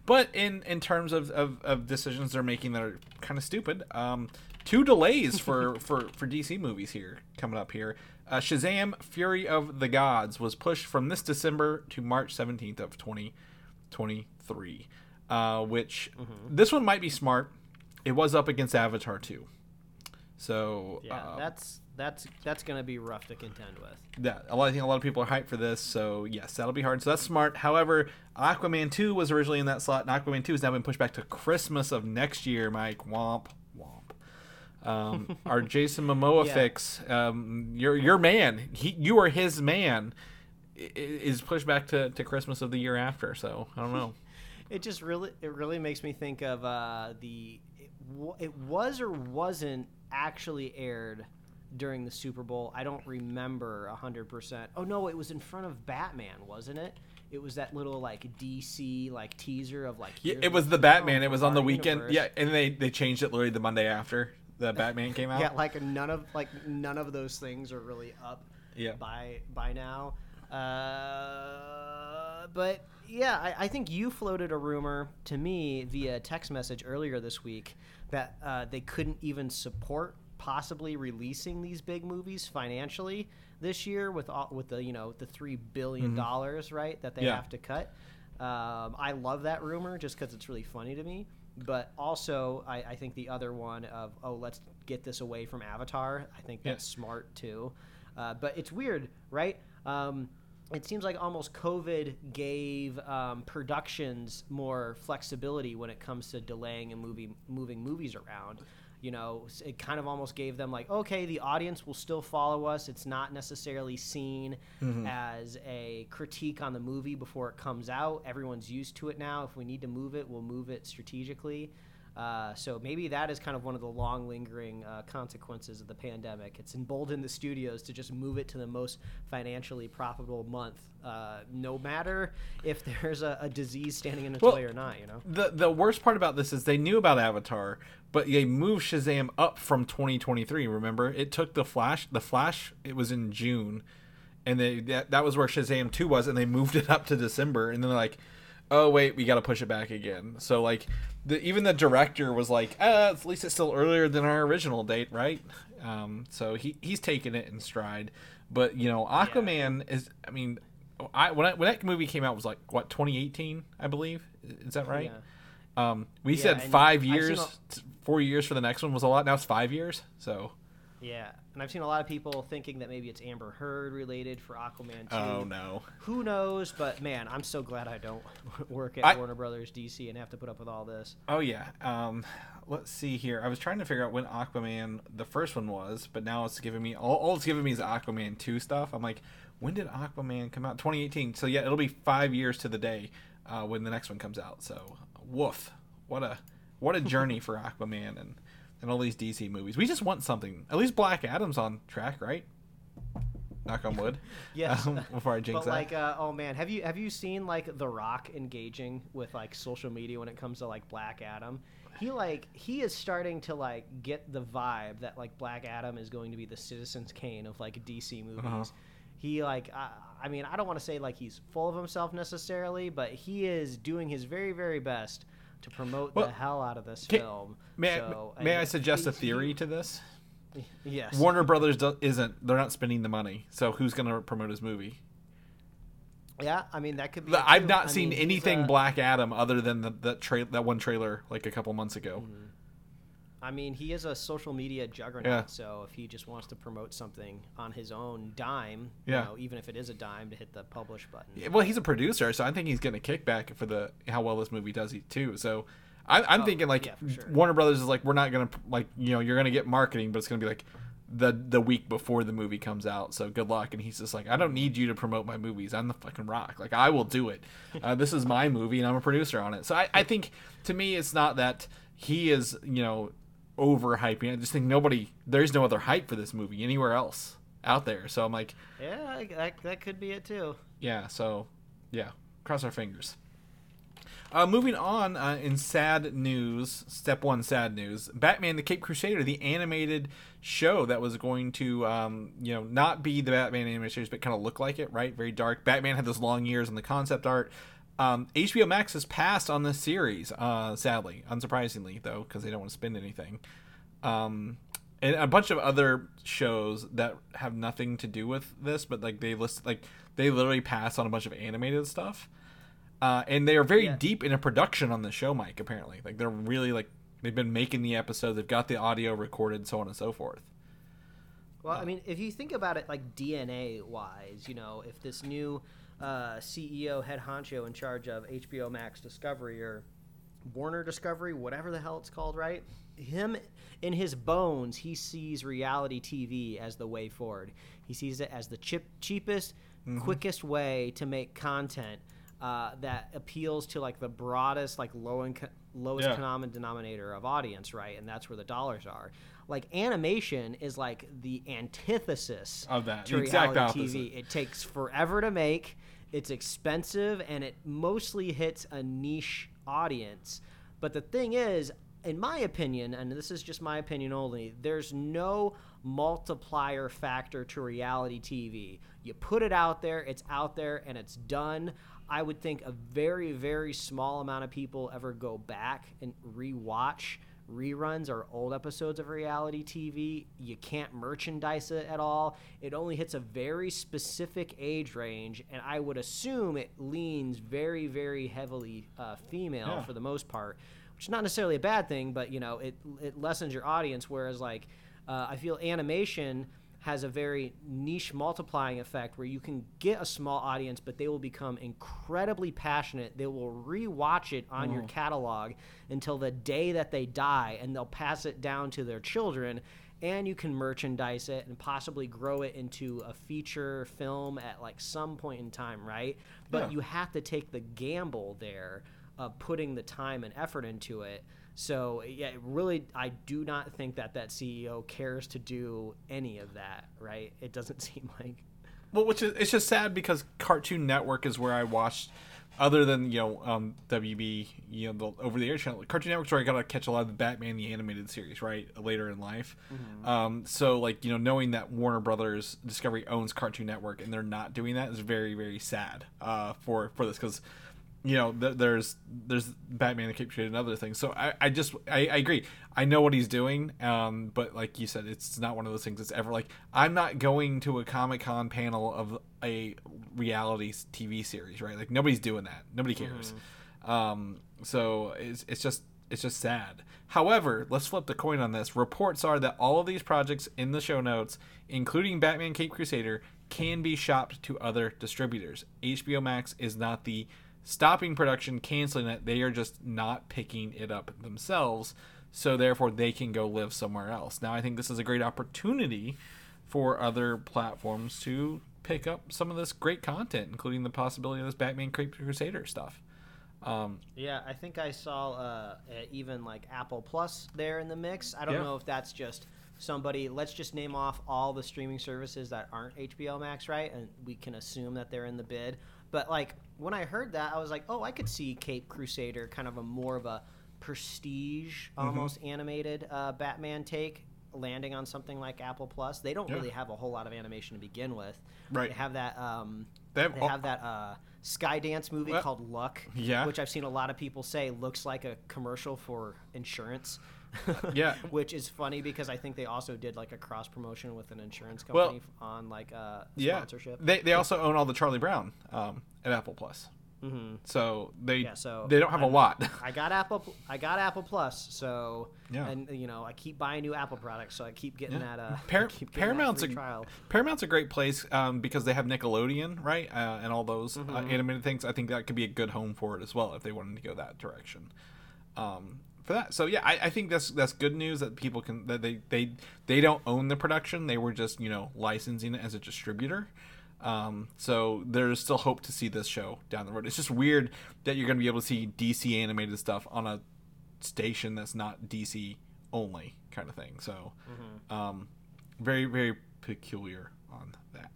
but in in terms of, of, of decisions they're making that are kind of stupid um two delays for for for dc movies here coming up here. Uh, shazam fury of the gods was pushed from this december to march 17th of 2023 uh, which this one might be smart. It was up against avatar 2 so Yeah, uh, that's that's that's gonna be rough to contend with. yeah, a lot, I think a lot of people are hyped for this, so yes, that'll be hard. So that's smart. However, Aquaman 2 was originally in that slot, and Aquaman 2 has now been pushed back to Christmas of next year, Mike. Womp, womp. Um, our Jason Momoa Yeah. fix, um, your your man, he, you are his man, is pushed back to, to Christmas of the year after. So I don't know. It just really it really makes me think of uh, the it, w- it was or wasn't actually aired during the Super Bowl. I don't remember hundred percent. Oh no, it was in front of Batman, wasn't it? It was that little like DC like teaser of like Yeah, it was the Batman. It was on the weekend. universe. Yeah, and they, they changed it literally the Monday after the Batman came out. Yeah, like none of like none of those things are really up Yeah. by by now. Uh, but yeah, I, I think you floated a rumor to me via text message earlier this week that uh, they couldn't even support possibly releasing these big movies financially this year with all, with the you know the three billion dollars right that they Yeah. have to cut. Um, I love that rumor just because it's really funny to me. But also, I, I think the other one of oh, let's get this away from Avatar. I think Yeah. that's smart too. Uh, but it's weird, right? Um, it seems like almost COVID gave um, productions more flexibility when it comes to delaying and movie, moving movies around. You know, it kind of almost gave them like, okay, the audience will still follow us. It's not necessarily seen mm-hmm. as a critique on the movie before it comes out. Everyone's used to it now. If we need to move it, we'll move it strategically. Uh, so maybe that is kind of one of the long lingering uh, consequences of the pandemic. It's emboldened the studios to just move it to the most financially profitable month, uh, no matter if there's a, a disease standing in its Well, way or not. You know. the the worst part about this is they knew about Avatar, but they moved Shazam up from 2023. Remember, it took the Flash. The Flash, it was in June, and they that, that was where Shazam 2 was, and they moved it up to December, and then they're like, oh wait, we got to push it back again. So like, the, even the director was like, uh, at least it's still earlier than our original date, right? Um, so he he's taking it in stride, but you know, Aquaman is. I mean. I when, I when that movie came out it was like what 2018 I believe is that right? Yeah. Um, we Yeah, said five years, four years for the next one was a lot. Now it's five years. So Yeah, and I've seen a lot of people thinking that maybe it's Amber Heard related for Aquaman 2. Oh no. Who knows? But man, I'm so glad I don't work at I- Warner Brothers DC and have to put up with all this. Oh yeah. Um, let's see here. I was trying to figure out when Aquaman the first one was, but now it's giving me all, all it's giving me is Aquaman two stuff. I'm like, when did Aquaman come out? 2018. So yeah, it'll be five years to the day uh, when the next one comes out. So woof. What a what a journey for Aquaman and and all these DC movies. We just want something. At least Black Adam's on track, right? Knock on wood. Yes. Um, before I jinx But like, uh, oh man, have you have you seen like The Rock engaging with like social media when it comes to like Black Adam? He like he is starting to like get the vibe that like Black Adam is going to be the Citizens Kane of like DC movies. Uh-huh. He like I, I mean I don't want to say like he's full of himself necessarily, but he is doing his very very best to promote Well, the hell out of this Can- film. May So, I, may I suggest a theory to this? Yes. Warner Brothers do- isn't. They're not spending the money. So who's going to promote his movie? Yeah, I mean that could be. I've not I seen mean, anything Black Adam other than the, that tra- that one trailer like a couple months ago. Mm-hmm. I mean, he is a social media juggernaut. Yeah. So if he just wants to promote something on his own dime, Yeah. you know, even if it is a dime, to hit the publish button. Yeah, Well, he's a producer, so I think he's getting a kickback for the how well this movie does it too. So I, I'm Oh, thinking like yeah, sure. Warner Brothers is like we're not gonna like you know you're gonna get marketing, but it's gonna be like the the week before the movie comes out. So good luck. And he's just like I don't need you to promote my movies. I'm the fucking rock. Like I will do it. Uh, this is my movie, and I'm a producer on it. So I, I think to me it's not that he is you know overhyping. I just think nobody there's no other hype for this movie anywhere else out there. So I'm like Yeah, that, that could be it too. yeah, so yeah, cross our fingers. Uh, moving on uh, in sad news, step one sad news: Batman: The Caped Crusader, the animated show that was going to, um, you know, not be the Batman animated series, but kind of look like it, right? Very dark. Batman had those long years in the concept art. Um, HBO Max has passed on this series, uh, sadly, unsurprisingly though, because they don't want to spend anything. Um, and a bunch of other shows that have nothing to do with this, but like they list like they literally pass on a bunch of animated stuff, uh, and they are very Yeah. deep a production on the show, Mike. Apparently, like they're really like they've been making the episode, they've got the audio recorded, so on and so forth. Well, I mean, if you think about it like DNA wise, you know, if this new uh, CEO, head honcho in charge of HBO Max Discovery or Warner Discovery, whatever the hell it's called, right? Him in his bones, he sees reality TV as the way forward. He sees it as the chip, cheapest, quickest way to make content uh, that appeals to like the broadest, like low inco- lowest Yeah. common denominator of audience, right? And that's where the dollars are. Like animation is like the antithesis Of that, to reality opposite. TV. It takes forever to make. It's expensive and it mostly hits a niche audience. But the thing is, in my opinion, and this is just my opinion only, there's no multiplier factor to reality TV. You put it out there, it's out there, and it's done. I would think a very, very small amount of people ever go back and rewatch reruns or old episodes of reality TV. You can't merchandise it at all. It only hits a very specific age range, and I would assume it leans very, very heavily uh, female Yeah. for the most part, which is not necessarily a bad thing, but you know, it it lessens your audience. Whereas like, uh, I feel animation has a very niche multiplying effect where you can get a small audience, but they will become incredibly passionate. They will rewatch it on your mm. catalog until the day that they die, and they'll pass it down to their children. And you can merchandise it and possibly grow it into a feature film at like some point in time, right? But Yeah. you have to take the gamble there of putting the time and effort into it. So yeah, really, I do not think that that CEO cares to do any of that. Right? It doesn't seem like. Well, which is it's just sad because Cartoon Network is where I watched, other than you know um, WB, you know the over the air channel. Cartoon Network's where I got to catch a lot of the Batman the animated series right later in life. Um, so like you know knowing that Warner Brothers Discovery owns Cartoon Network and they're not doing that is very very sad uh, for for this because you know th- there's there's Batman that keeps and other things. So I, I just I, I agree. I know what he's doing, um, but like you said, it's not one of those things that's ever like I'm not going to a Comic Con panel of a reality TV series, right? Like nobody's doing that. Nobody cares. Um, so it's it's just it's just sad. However, let's flip the coin on this. Reports are that all of these projects in the show notes, including Batman Caped Crusader, can be shopped to other distributors. HBO Max is not the stopping production, canceling it. They are just not picking it up themselves. So therefore, they can go live somewhere else. Now, I think this is a great opportunity for other platforms to pick up some of this great content, including the possibility of this Batman Crusader stuff. Um, Yeah, I think I saw uh, uh, even like Apple Plus there in the mix. I don't Yeah. know if that's just somebody. Let's just name off all the streaming services that aren't HBO Max, right? And we can assume that they're in the bid. But like when I heard that, I was like, oh, I could see Caped Crusader kind of a more of a prestige, Mm-hmm. almost animated uh, Batman take. Landing on something like Apple Plus, they don't Yeah. really have a whole lot of animation to begin with. Right. They have that. Um, They have they all- have that uh, Skydance movie called Luck, yeah. which I've seen a lot of people say looks like a commercial for insurance. Yeah. which is funny because I think they also did like a cross promotion with an insurance company f- on like uh, yeah, sponsorship. they they also own all the Charlie Brown um, at Apple Plus. hmm So they Yeah, so they don't have a lot. I got Apple. I got Apple Plus, so Yeah. and you know I keep buying new Apple products, so I keep getting Yeah. that. Uh, Par- keep getting Paramount's free a trial. Paramount's a great place um, because they have Nickelodeon, right, uh, and all those uh, Mm-hmm. animated things. I think that could be a good home for it as well if they wanted to go that direction. Um, for that, so yeah, I, I think that's that's good news that people can that they they they don't own the production. They were just you know licensing it as a distributor. Um, so there's still hope to see this show down the road. It's just weird that you're going to be able to see DC animated stuff on a station that's not DC only kind of thing. So, um, very very peculiar on that.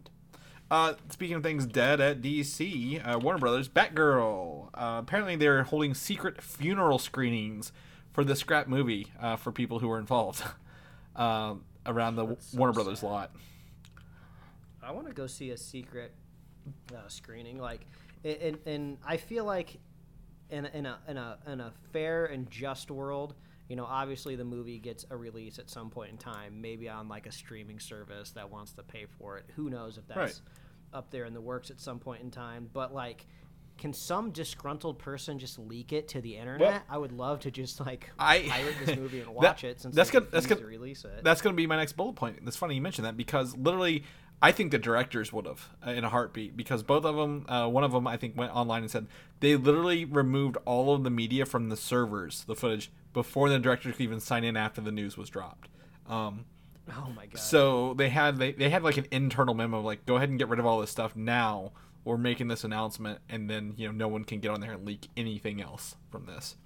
Uh, speaking of things dead at DC, uh, Warner Brothers, Batgirl. Uh, apparently, they're holding secret funeral screenings for the scrap movie uh, for people who were involved um, around the That's so Warner Brothers sad. lot. I want to go see a secret uh, screening, like, and and I feel like in in a in a in a fair and just world, you know, obviously the movie gets a release at some point in time, maybe on like a streaming service that wants to pay for it. Who knows if that's Right. up there in the works at some point in time? But like. Can some disgruntled person just leak it to the internet? I would love to just like I- pirate this movie and That- watch it since that's good- that's to release it. That's going to be my next bullet point. It's funny you mentioned that because literally, I think the directors would have uh, in a heartbeat because both of them, uh, one of them I think went online and said they literally removed all of the media from the servers, the footage before the directors could even sign in after the news was dropped. Um, oh my god! so they had they, they had like an internal memo like go ahead and get rid of all this stuff now. We're making this announcement, and then you know no one can get on there and leak anything else from this.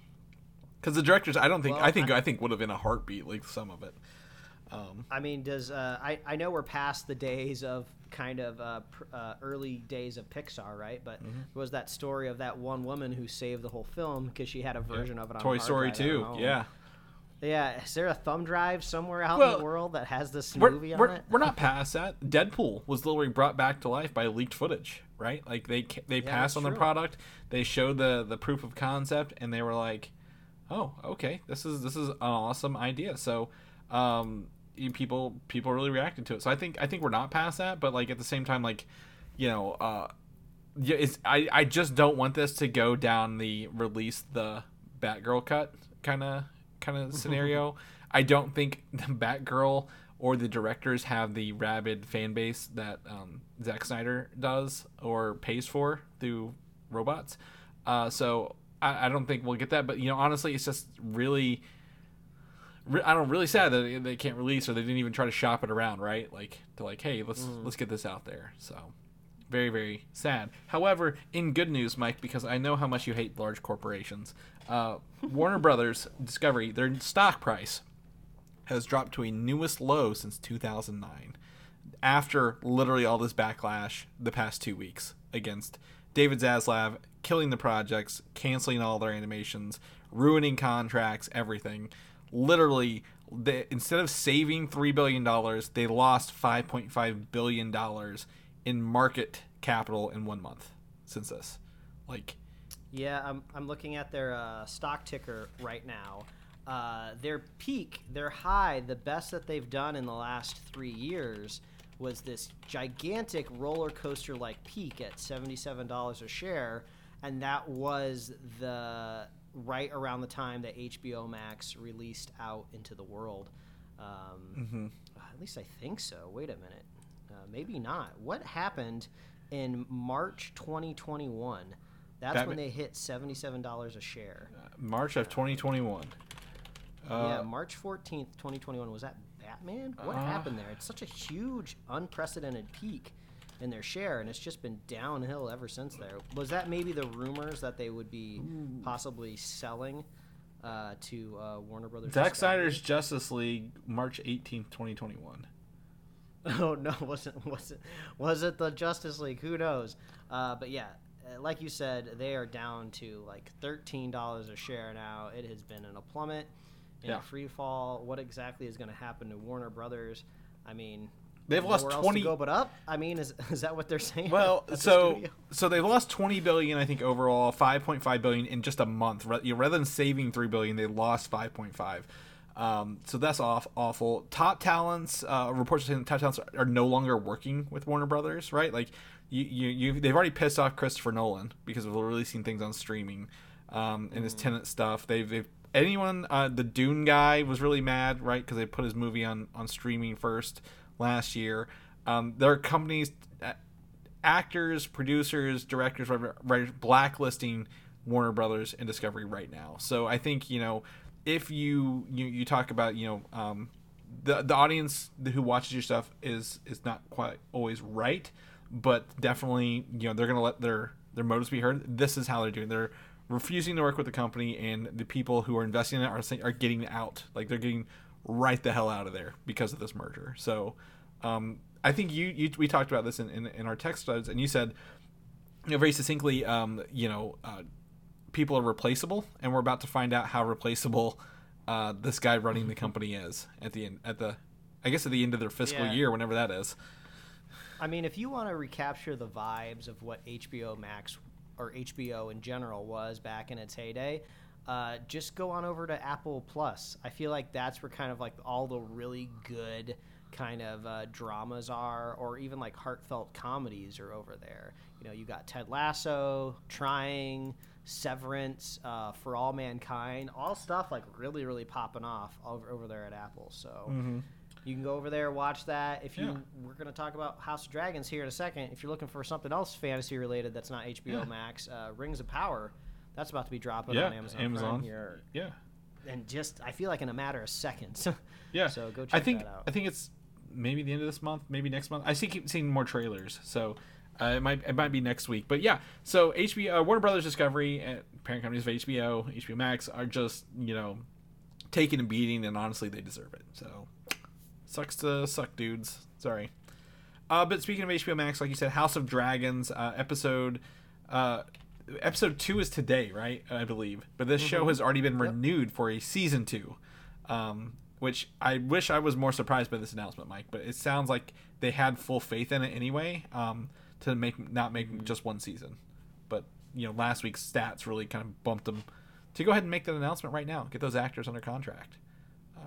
Because the directors, I don't think, Well, I think, I- I, think would have in a heartbeat leaked some of it. Um, I mean, does uh, I I know we're past the days of kind of uh, pr- uh, early days of Pixar, right? But Mm-hmm. there was that story of that one woman who saved the whole film because she had a version of it on Toy Story drive two, yeah. Yeah, is there a thumb drive somewhere out in the world that has this We're, movie on we're, it? we're not past that. Deadpool was literally brought back to life by leaked footage, right? Like they they Yeah, passed on the product, they showed the the proof of concept, and they were like, "Oh, okay, this is this is an awesome idea." So, um, people people really reacted to it. So I think I think we're not past that, but like at the same time, like, you know, uh, yeah, it's I I just don't want this to go down the release the Batgirl cut kind of kind of scenario. I don't think the Batgirl or the directors have the rabid fan base that um, Zack Snyder does or pays for through robots. Uh, so I, I don't think we'll get that. But you know, honestly, it's just really. re- I don't really sad that they- they can't release or they didn't even try to shop it around, right? Like to like, hey, let's let's get this out there. So very very sad. However, in good news, Mike, because I know how much you hate large corporations, uh, Warner Brothers Discovery their stock price has dropped to a newest low since 2009 after literally all this backlash the past two weeks against David Zaslav killing the projects, canceling all their animations, ruining contracts, everything. Literally, they, instead of saving $3 billion, they lost $5.5 billion in market capital in one month since this. Like, Yeah, I'm, I'm looking at their uh, stock ticker right now. Uh, their peak, their high, the best that they've done in the last three years was this gigantic roller coaster like peak at $77 a share. And that was the right around the time that HBO Max released out into the world. Um, Mm-hmm. At least I think so. Wait a minute. Uh, maybe not. What happened in March 2021? That's when they hit $77 a share. March of 2021. yeah, Uh, March 14th, 2021. Was that Batman? What Uh, happened there? It's such a huge, unprecedented peak in their share, and it's just been downhill ever since there. Was that maybe the rumors that they would be possibly selling uh, to uh, Warner Brothers? Zack Discovery? Snyder's Justice League, March 18th, 2021. Oh no, wasn't was it was it the Justice League? Who knows? Uh, but yeah, uh, like you said, they are down to like thirteen dollars a share now. It has been in a plummet, in Yeah. a free fall. What exactly is going to happen to Warner Brothers? I mean, They've lost nowhere else 20 to go but up. I mean, is is that what they're saying? Well, at the so so they've lost 20 billion, I think overall, 5.5 billion in just a month. Ra- you know, Rather than saving 3 billion, they lost 5.5. Um, so that's off awful. Top talents uh, reports are saying top talents are, are no longer working with Warner Brothers, right? Like you, you, you they've already pissed off Christopher Nolan because of releasing things on streaming um, and his Tenet stuff. They've, they've anyone uh, the Dune guy was really mad, right? Because they put his movie on on streaming first last year. Um, there are companies, uh, actors, producers, directors, whatever, writers, blacklisting Warner Brothers and Discovery right now. So I think you know if you you, you talk about you know um, the the audience who watches your stuff is is not quite always right, but definitely you know they're gonna let their their motives be heard. This is how they're doing. They're refusing to work with the company, and the people who are investing in it are saying, are getting out. Like they're getting right the hell out of there because of this merger. So um, I think you, you we talked about this in, in, in our text threads, and you said you know very succinctly, um, you know, uh, people are replaceable, and we're about to find out how replaceable uh, this guy running the company is at the end at the I guess at the end of their fiscal Yeah. year, whenever that is. I mean, if you want to recapture the vibes of what HBO Max or HBO in general was back in its heyday, uh, just go on over to Apple Plus. I feel like that's where kind of like all the really good kind of uh, dramas are, or even like heartfelt comedies are over there. You know, you got Ted Lasso, Trying, Severance, uh, For All Mankind, all stuff like really, really popping off over, over there at Apple. So. You can go over there, watch that. If you, Yeah. we're going to talk about House of Dragons here in a second. If you're looking for something else fantasy related that's not HBO Yeah. Max, uh, Rings of Power, that's about to be dropping Yeah, on Amazon, Amazon. Prime here, Yeah, and just I feel like in a matter of seconds. yeah. So go I check think that out. I think it's maybe the end of this month, maybe next month. I see keep seeing more trailers, so uh, it might it might be next week. But yeah, so HBO, uh, Warner Brothers Discovery, and parent companies of HBO, HBO Max are just you know taking a beating, and honestly, they deserve it. So sucks to suck, dudes. Sorry. Uh, but speaking of HBO Max, like you said, House of Dragons uh, episode. Uh, episode two is today, right? I believe. But this show has already been renewed for a season two, um, which I wish I was more surprised by this announcement, Mike. But it sounds like they had full faith in it anyway um, to make not make just one season. But you know, last week's stats really kind of bumped them to go ahead and make that announcement right now. Get those actors under contract,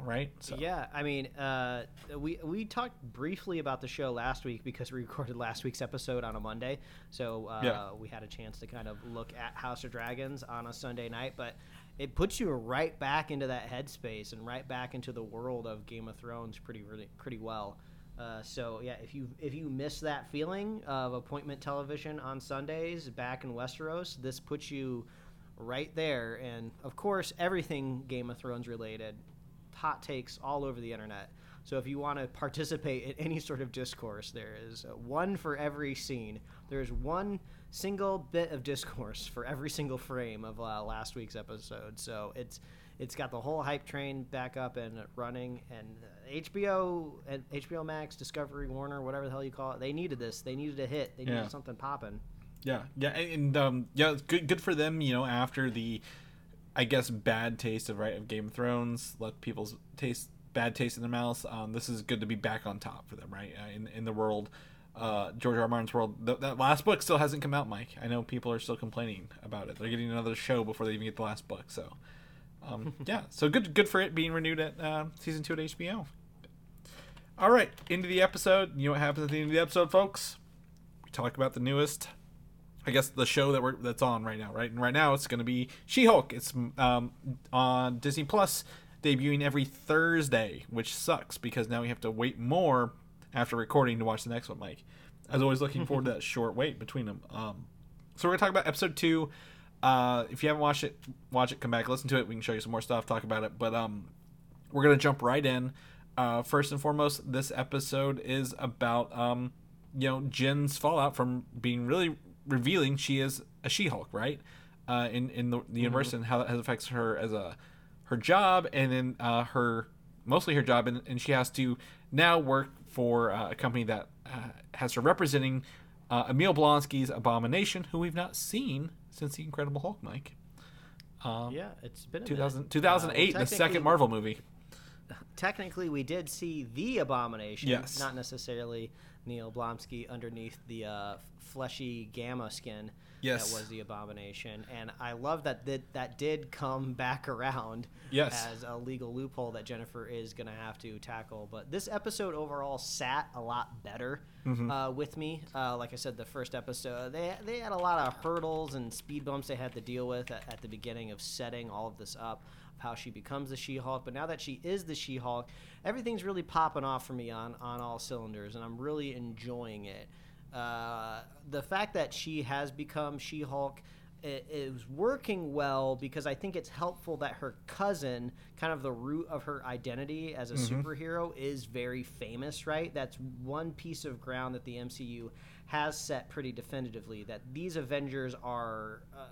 right? So Yeah, I mean, uh, we we talked briefly about the show last week because we recorded last week's episode on a Monday, so uh, Yeah. we had a chance to kind of look at House of Dragons on a Sunday night. But it puts you right back into that headspace and right back into the world of Game of Thrones pretty really pretty well. Uh, so yeah, if you if you miss that feeling of appointment television on Sundays back in Westeros, this puts you right there. And of course, everything Game of Thrones related, hot takes all over the internet. So if you want to participate in any sort of discourse, there is uh, one for every scene. There is one single bit of discourse for every single frame of uh, last week's episode. So it's it's got the whole hype train back up and running. And uh, HBO and HBO Max, Discovery, Warner, whatever the hell you call it, they needed this. They needed a hit. They needed Yeah. something popping. Yeah, yeah, and, and um, yeah, it's good good for them. You know, after the, I guess, bad taste of right of Game of Thrones, let people's taste bad taste in their mouths. Um, this is good to be back on top for them, right? Uh, in in the world, uh, George R. R. Martin's world. Th- that last book still hasn't come out, Mike. I know people are still complaining about it. They're getting another show before they even get the last book. So, um, yeah, so good good for it being renewed at uh, season two at HBO. All right, into the episode. You know what happens at the end of the episode, folks? We talk about the newest I guess the show that we're that's on right now, right? And right now it's going to be She-Hulk. It's um, on Disney Plus, debuting every Thursday, which sucks because now we have to wait more after recording to watch the next one. Mike, I was always looking forward to that short wait between them. Um, so we're gonna talk about episode two. Uh, if you haven't watched it, watch it. Come back, listen to it. We can show you some more stuff, talk about it. But um, we're gonna jump right in. Uh, first and foremost, this episode is about um, you know, Jen's fallout from being really revealing she is a She-Hulk, right? Uh, in in the, the universe and how that has affects her as a her job and then uh, her mostly her job and, and she has to now work for uh, a company that uh, has her representing uh, Emil Blonsky's Abomination, who we've not seen since the Incredible Hulk, Mike. Um, Yeah, it's been a 2000, 2008, Uh, the second Marvel movie. Technically, we did see the abomination. Yes. Not necessarily Neil Blonsky underneath the uh, fleshy gamma skin. Yes. That was the abomination, and I love that that, that did come back around. Yes. As a legal loophole that Jennifer is going to have to tackle. But this episode overall sat a lot better Mm-hmm. uh, with me. Uh, like I said, the first episode they they had a lot of hurdles and speed bumps they had to deal with at, at the beginning of setting all of this up of how she becomes the She-Hulk. But now that she is the She-Hulk, everything's really popping off for me on on all cylinders, and I'm really enjoying it. Uh, the fact that she has become She-Hulk is working well because I think it's helpful that her cousin, kind of the root of her identity as a superhero, is very famous, right? That's one piece of ground that the MCU has set pretty definitively that these Avengers are. Uh,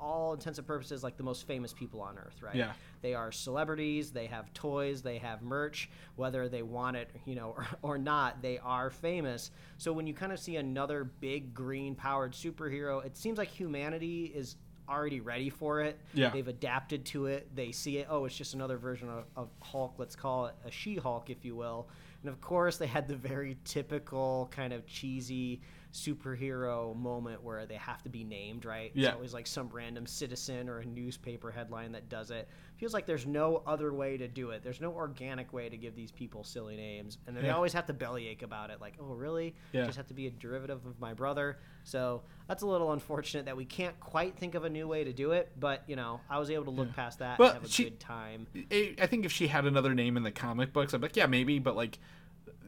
all intents and purposes, like the most famous people on Earth, right? Yeah. They are celebrities. They have toys. They have merch. Whether they want it, you know, or, or not, they are famous. So when you kind of see another big green-powered superhero, it seems like humanity is already ready for it. Yeah. They've adapted to it. They see it. Oh, it's just another version of, of Hulk. Let's call it a She-Hulk, if you will. And of course, they had the very typical kind of cheesy superhero moment where they have to be named, right? Yeah. It's always like some random citizen or a newspaper headline that does it. Feels like there's no other way to do it. There's no organic way to give these people silly names, and then they always have to bellyache about it. Like, oh, really? Yeah. Just have to be a derivative of my brother. So that's a little unfortunate that we can't quite think of a new way to do it. But you know, I was able to look past that Well, and have a she- good time. I I think if she had another name in the comic books, I'd be like, yeah, maybe, but like,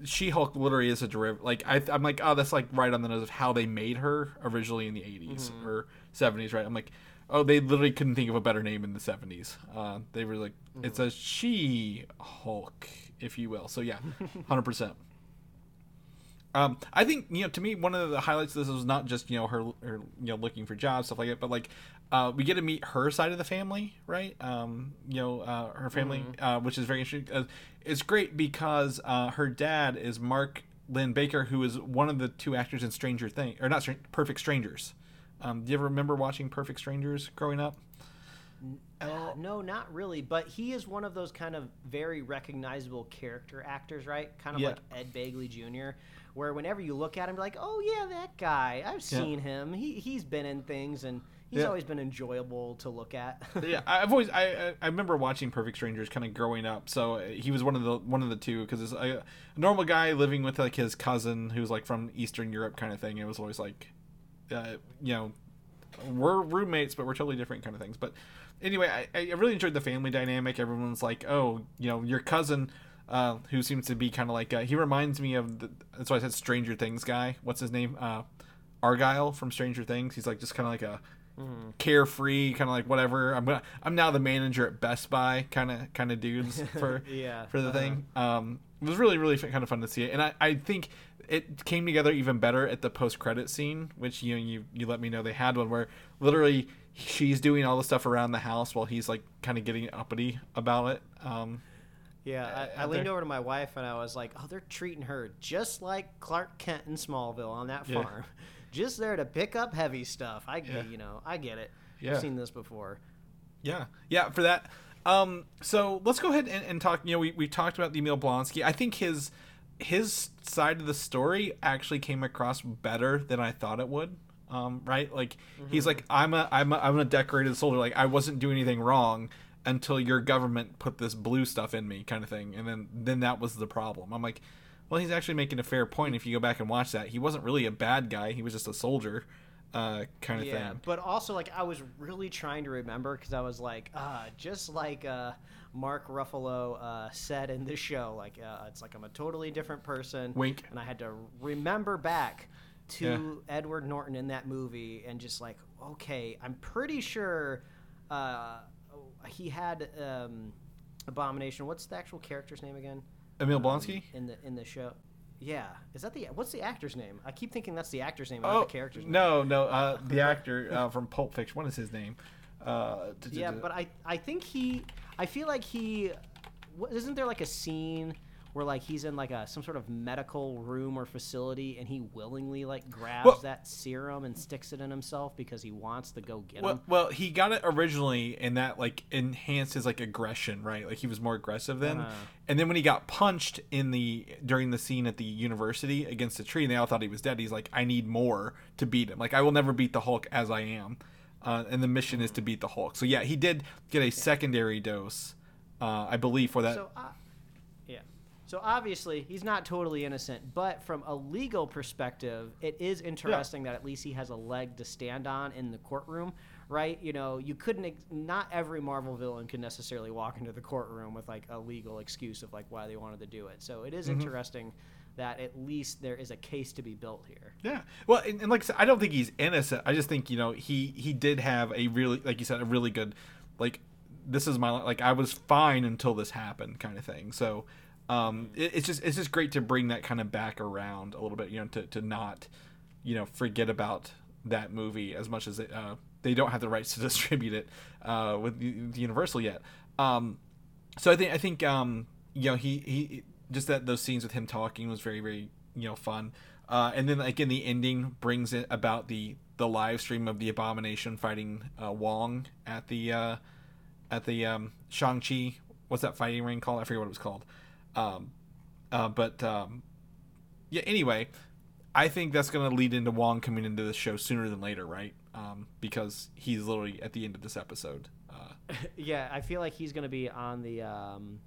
She Hulk literally is a derivative. Like, I, I'm like, oh, that's like right on the nose of how they made her originally in the 80s Mm-hmm. or 70s, right? I'm like, oh, they literally couldn't think of a better name in the 70s. Uh, they were like, it's Mm-hmm. a She Hulk, if you will. So yeah, 100%. Um, I think you know to me one of the highlights of this was not just you know her, her you know looking for jobs stuff like that, but like uh, we get to meet her side of the family, right? Um, you know uh, her family, uh, which is very interesting. Uh, it's great because uh, her dad is Mark Linn-Baker, who is one of the two actors in Stranger Things, or not Str- Perfect Strangers. Um, do you ever remember watching Perfect Strangers growing up? Uh, no, not really. But he is one of those kind of very recognizable character actors, right? Kind of Yeah. like Ed Begley Jr., where whenever you look at him, you're like, oh, yeah, that guy. I've seen him. He, he's been in things, and he's Yeah. always been enjoyable to look at. yeah, I've always I I- remember watching Perfect Strangers kind of growing up. So uh, he was one of the one of the two because it's a, a normal guy living with like his cousin who's like from Eastern Europe kind of thing. It was always like, uh, you know, we're roommates but we're totally different kind of things. But anyway, I, I really enjoyed the family dynamic. Everyone's like, oh, you know, your cousin. Uh, who seems to be kind of like uh, he reminds me of the, that's why I said Stranger Things guy. What's his name? Uh, Argyle from Stranger Things. He's like just kind of like a carefree, kind of like whatever. I'm gonna, I'm now the manager at Best Buy, kind of kind of dudes for Yeah, for the uh-huh. thing. Um, it was really really kind of fun to see it, and I, I think it came together even better at the post credit scene, which you know you you let me know they had one where literally she's doing all the stuff around the house while he's like kind of getting uppity about it. Um, Yeah, I, I leaned over to my wife and I was like, "Oh, they're treating her just like Clark Kent in Smallville on that Yeah. Just there to pick up heavy stuff." I, Yeah. you know, I get it. Yeah. I've seen this before. Yeah, yeah, for that. Um, so let's go ahead and, and talk. You know, we, we talked about the Emil Blonsky. I think his his side of the story actually came across better than I thought it would. Um, right? Like he's like, I'm a I'm a I'm a decorated soldier. Like I wasn't doing anything wrong until your government put this blue stuff in me, kind of thing. And then then that was the problem. I'm like, well, he's actually making a fair point. If you go back and watch that, he wasn't really a bad guy. He was just a soldier. uh, kind of yeah, thing. but also like I was really trying to remember because I was like, uh, just like uh, Mark Ruffalo uh, said in this show, like uh, it's like I'm a totally different person. Wink. And I had to remember back to Edward Norton in that movie and just like, okay, I'm pretty sure uh, he had um, Abomination. What's the actual character's name again? Emil Blonsky. in the in the show. Yeah, is that the what's the actor's name? I keep thinking that's the actor's name, not Oh the character's name. no, no, uh, the actor uh, from Pulp Fiction. What is his name? Uh, Yeah, but I I think he I feel like he isn't there like a scene where like he's in like a some sort of medical room or facility and he willingly like grabs Well- that serum and sticks it in himself because he wants to go get Well, him. well, he got it originally, and that like enhanced his like aggression, right? Like he was more aggressive then. Uh-huh. And then when he got punched in the during the scene at the university against the tree, and they all thought he was dead. He's like, I need more to beat him. Like I will never beat the Hulk as I am, uh, and the mission is to beat the Hulk. So yeah, he did get a secondary dose, uh, I believe, for that. So uh, yeah. So obviously he's not totally innocent, but from a legal perspective, it is interesting that at least he has a leg to stand on in the courtroom, right? You know, you couldn't ex- not every Marvel villain can necessarily walk into the courtroom with like a legal excuse of like why they wanted to do it. So it is Mm-hmm. interesting that at least there is a case to be built here. Yeah. Well, and, and like I said, I don't think he's innocent. I just think you know he he did have a really like you said a really good like this is my like I was fine until this happened kind of thing. So um it, it's just it's just great to bring that kind of back around a little bit. You know to to not you know forget about that movie as much as it, uh, they don't have the rights to distribute it uh, with Universal yet. Um, so I think I think um, you know he he just that those scenes with him talking was very very you know fun. Uh, and then like in the ending brings it about the the live stream of the abomination fighting uh, Wong at the uh, at the um, Shang Chi. What's that fighting ring called? I forget what it was called. Um, uh, but um, yeah. Anyway, I think that's going to lead into Wong coming into the show sooner than later, right? Um, because he's literally at the end of this episode. Uh, yeah, I feel like he's going to be on the um,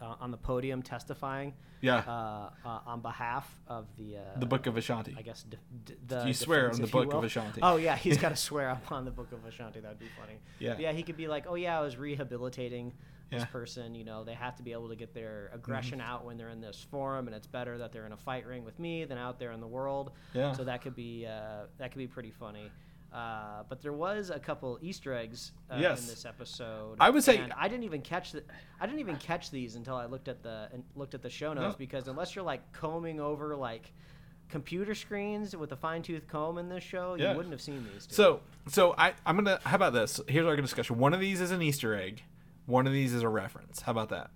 uh, on the podium testifying yeah, uh, uh, on behalf of the uh, the Book of Ashanti. I guess d- d- the You swear defense, on the Book of. Ashanti. Oh yeah, he's got to swear up on the Book of Ashanti. That'd be funny. Yeah. yeah. He could be like, oh yeah, I was rehabilitating Yeah. Mm-hmm. person. You know, they have to be able to get their aggression out when they're in this forum, and it's better that they're in a fight ring with me than out there in the world. Yeah. So that could be uh, that could be pretty funny. Uh, but there was a couple Easter eggs uh, Yes. in this episode. I would say- I didn't even catch the, I didn't even catch these until I looked at the and looked at the show notes No. because unless you're like combing over like computer screens with a fine tooth comb in this show, Yeah. you wouldn't have seen these. Two. So, so I, I'm gonna. How about this? Here's our discussion. One of these is an Easter egg. One of these is a reference. How about that?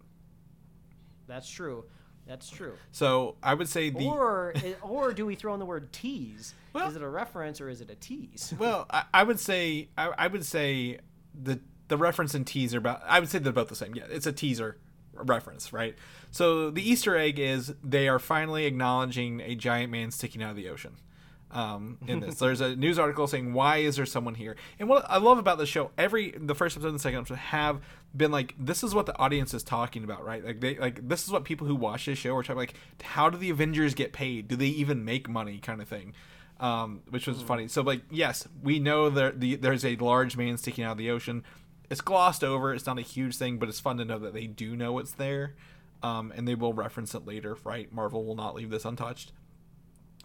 that's true. That's true. So I would say the. or eh, or do we throw in the word tease? Well- is it a reference or is it a tease? well, I, I would say I, I would say the the reference and tease are about. I would say they're both the same. Yeah, it's a teaser reference, right? So the Easter egg is they are finally acknowledging a giant man sticking out of the ocean. Um, in this, there's a news article saying why is there someone here? And what I love about the show, every the first episode and the second episode have been like this is what the audience is talking about, right? Like they like this is what people who watch this show are talking like how do the Avengers get paid? Do they even make money? Kind of thing. Um, which was funny. So like yes, we know there the, there's a large man sticking out of the ocean. It's glossed over. It's not a huge thing, but it's fun to know that they do know it's there, um, and they will reference it later. Right? Marvel will not leave this untouched.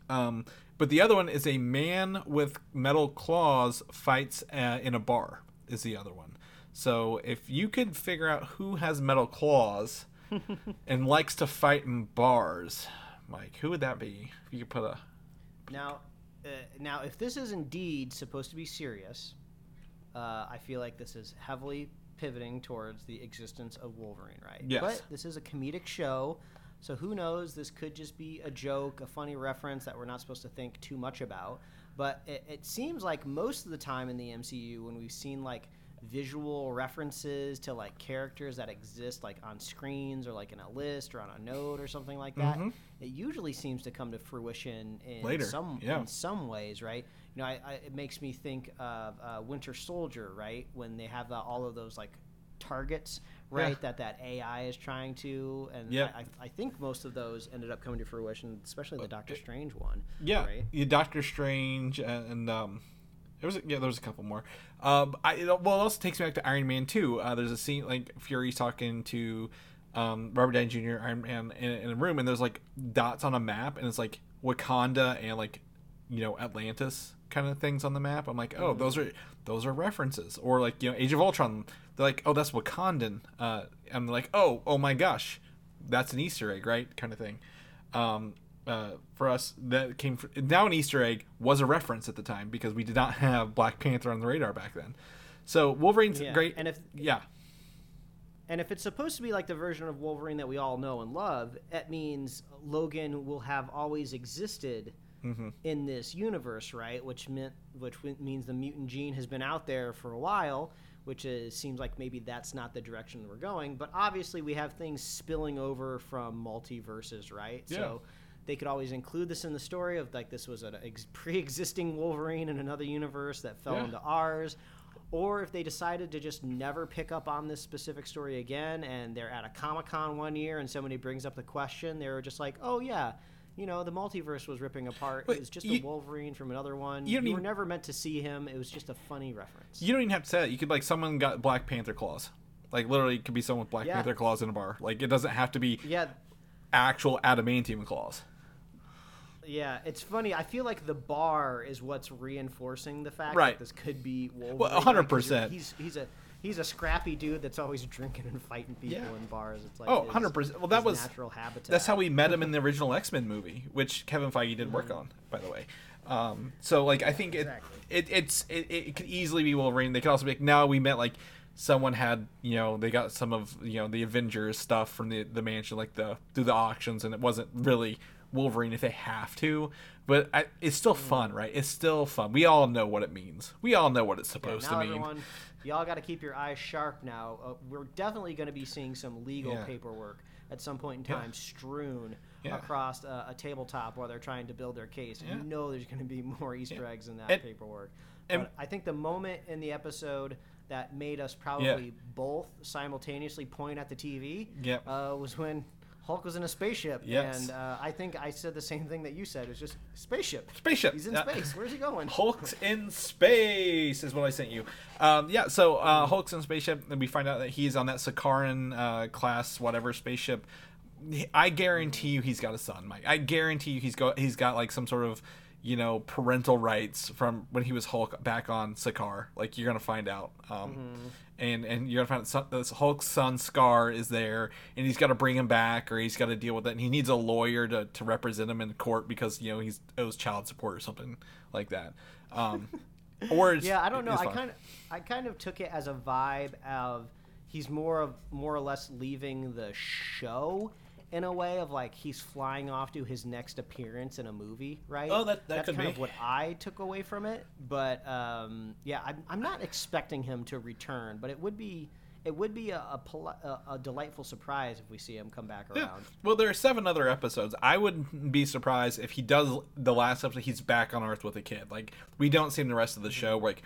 Um, but the other one is a man with metal claws fights uh, in a bar. Is the other one. So if you could figure out who has metal claws and likes to fight in bars, Mike, who would that be? If you could put a Now, uh, now, if this is indeed supposed to be serious, uh, I feel like this is heavily pivoting towards the existence of Wolverine, right? Yes. But this is a comedic show, so who knows? This could just be a joke, a funny reference that we're not supposed to think too much about. But it, it seems like most of the time in the MCU, when we've seen like visual references to like characters that exist like on screens or like in a list or on a note or something like that, Mhm. it usually seems to come to fruition in Later, some yeah. in some ways, right? You know, I, I, it makes me think of uh, Winter Soldier, right? When they have the, all of those like targets, right? Yeah. That that AI is trying to, and Yeah. I, I think most of those ended up coming to fruition, especially the Doctor Strange one. Yeah, right. yeah, Doctor Strange and, and um, there was a, yeah, there was a couple more. Um, I well, it also takes me back to Iron Man two. Uh, there's a scene like Fury's talking to um, Robert Downey Jr. Iron Man in, in a room, and there's like dots on a map, and it's like Wakanda and like you know Atlantis kind of things on the map. I'm like, oh, those are those are references, or like you know Age of Ultron. They're like, oh, that's Wakandan. Uh, and they're like, oh, oh my gosh, that's an Easter egg, right? Kind of thing. Um, uh, for us, that came fr now an Easter egg was a reference at the time because we did not have Black Panther on the radar back then. So Wolverine's Yeah, great, and if- yeah, And if it's supposed to be like the version of Wolverine that we all know and love, that means Logan will have always existed Mm-hmm. in this universe, right? Which meant which means the mutant gene has been out there for a while, which is seems like maybe that's not the direction we're going. But obviously, we have things spilling over from multiverses, right? Yeah. So they could always include this in the story of like this was a ex- pre-existing Wolverine in another universe that fell Yeah. into ours. Or if they decided to just never pick up on this specific story again, and they're at a Comic Con one year, and somebody brings up the question, they were just like, "Oh yeah, you know, the multiverse was ripping apart. Wait, it was just you- a Wolverine from another one. you You, don't were never meant to see him. It was just a funny reference." you don't even have to say that. You could like someone got Black Panther claws, like literally, it could be someone with Black Yeah. Panther claws in a bar. Like it doesn't have to be yeah, actual adamantium claws. yeah. It's funny. I feel like the bar is what's reinforcing the fact Right. that this could be Wolverine. Well, 100%. He's he's a he's a scrappy dude that's always drinking and fighting people Yeah. in bars. It's like Oh, 100%. Well, that was- natural habitat. That's how we met him in the original X Men movie, which Kevin Feige did work on, by the way. Um, so like I think it, Exactly. it it's it, it could easily be Wolverine. They could also be like, no, we met like someone had you know they got some of you know the Avengers stuff from the the mansion like the through the auctions, and it wasn't really Wolverine if they have to. But I, it's still fun, right? It's still fun. We all know what it means. We all know what it's supposed now to mean. everyone, y'all got to keep your eyes sharp now. Uh, we're definitely going to be seeing some legal Yeah. paperwork at some point in Yeah. time strewn Yeah. across a, a tabletop while they're trying to build their case. Yeah. You know there's going to be more Easter Yeah. eggs in that And- paperwork. and- but I think the moment in the episode that made us probably both simultaneously point at the TV uh, was when Hulk was in a spaceship. Yes. And uh, I think I said the same thing that you said. It's just spaceship. Spaceship. He's in Yeah. space. Where's he going? Hulk's in space is what I sent you. Um, yeah, so uh, Hulk's in spaceship, and we find out that he's on that Sakaaran uh, class, whatever spaceship. I guarantee you, he's got a son, Mike. I guarantee you, he's got he's got like some sort of you know parental rights from when he was Hulk back on Sakaar. Like you're gonna find out. Um, And, and you're gonna find out this Hulk's son Skaar is there, and he's got to bring him back, or he's got to deal with it, and he needs a lawyer to, to represent him in court because you know he's owes child support or something like that. Um, or Yeah, I don't know. I kind of, I kind of took it as a vibe of he's more of more or less leaving the show in a way of like he's flying off to his next appearance in a movie, right? Oh, that- that that's could kind be. of what I took away from it. But um, yeah, I'm, I'm not expecting him to return, but it would be. It would be a, a, a, delightful surprise if we see him come back Yeah. around. Well, there are seven other episodes. I wouldn't be surprised if he does the last episode. He's back on Earth with a kid. Like we don't see him the rest of the show. Like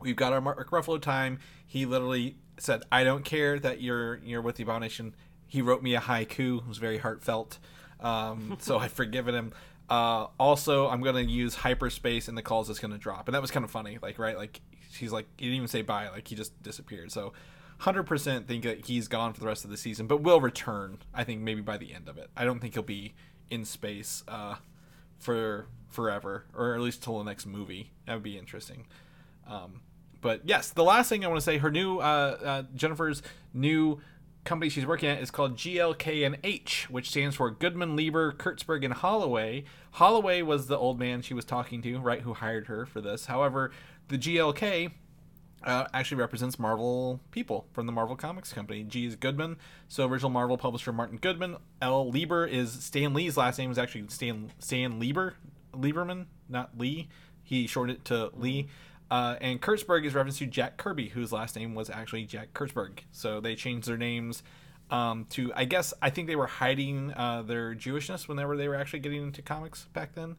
we've got our Mark Ruffalo time. He literally said, "I don't care that you're you're with the Abomination." He wrote me a haiku. It was very heartfelt. Um, so I've forgiven him. Uh, also, I'm gonna use hyperspace, and the calls is gonna drop, and that was kind of funny. Like right, like he's like he didn't even say bye. Like he just disappeared. So. 100% think that he's gone for the rest of the season, but will return, I think, maybe by the end of it. I don't think he'll be in space uh, for forever, or at least till the next movie. That would be interesting. Um, but yes, the last thing I want to say, her new uh, uh, Jennifer's new company she's working at is called GLK&H, which stands for Goodman, Lieber, Kurtzberg, and Holloway. Holloway was the old man she was talking to, right, who hired her for this. However, the GLK uh, actually represents Marvel people from the Marvel Comics Company. G is Goodman, so original Marvel publisher Martin Goodman. L Lieber is Stan Lee's last name is actually Stan Stan Lieber Lieberman, not Lee. He shortened it to Lee. Uh, and Kurtzberg is reference to Jack Kirby, whose last name was actually Jack Kurtzberg. So they changed their names um, to, I guess, I think they were hiding uh, their Jewishness whenever they were actually getting into comics back then.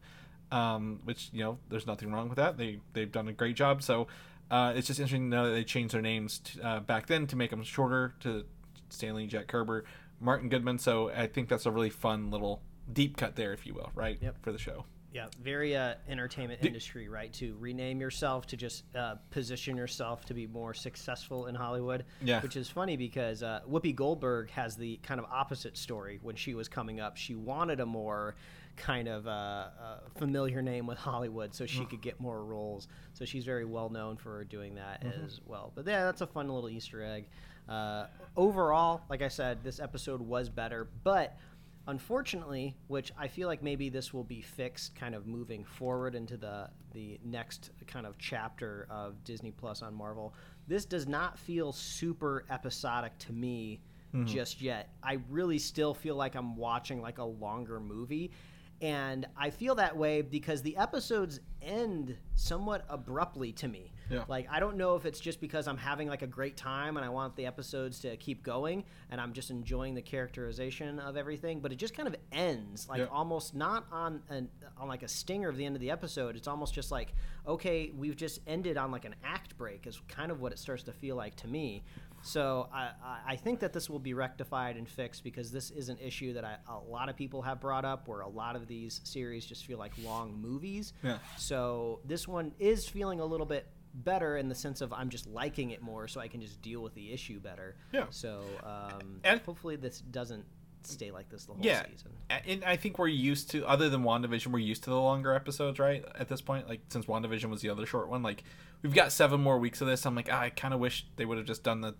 Um, which you know, there's nothing wrong with that. They they've done a great job. So Uh, it's just interesting to know that they changed their names to, uh, back then to make them shorter to Stanley Jack Kerber, Martin Goodman. So I think that's a really fun little deep cut there, if you will, right? Yep. For the show. Yeah, very uh, entertainment industry, right? To rename yourself to just uh, position yourself to be more successful in Hollywood. Yeah. Which is funny because uh, Whoopi Goldberg has the kind of opposite story when she was coming up. She wanted a more kind of uh, uh, familiar name with Hollywood so she could get more roles. So she's very well known for doing that as well. But yeah, that's a fun little Easter egg. Uh, overall, like I said, this episode was better, but unfortunately, which I feel like maybe this will be fixed kind of moving forward into the the next kind of chapter of Disney Plus on Marvel. This does not feel super episodic to me mm-hmm. just yet. I really still feel like I'm watching like a longer movie. And I feel that way because the episodes end somewhat abruptly to me. Yeah. Like I don't know if it's just because I'm having like a great time and I want the episodes to keep going and I'm just enjoying the characterization of everything, but it just kind of ends like Yeah. almost not on an on like a stinger of the end of the episode. It's almost just like okay, we've just ended on like an act break is kind of what it starts to feel like to me. So I, I- think that this will be rectified and fixed because this is an issue that I, a lot of people have brought up where a lot of these series just feel like long movies. Yeah. So this one is feeling a little bit better in the sense of I'm just liking it more, so I can just deal with the issue better. Yeah. So um, And- hopefully this doesn't stay like this the whole yeah, season. And I think we're used to other than WandaVision, we're used to the longer episodes, right? At this point, like since WandaVision was the other short one, like we've got seven more weeks of this. I'm like, ah, I kind of wish they would have just done the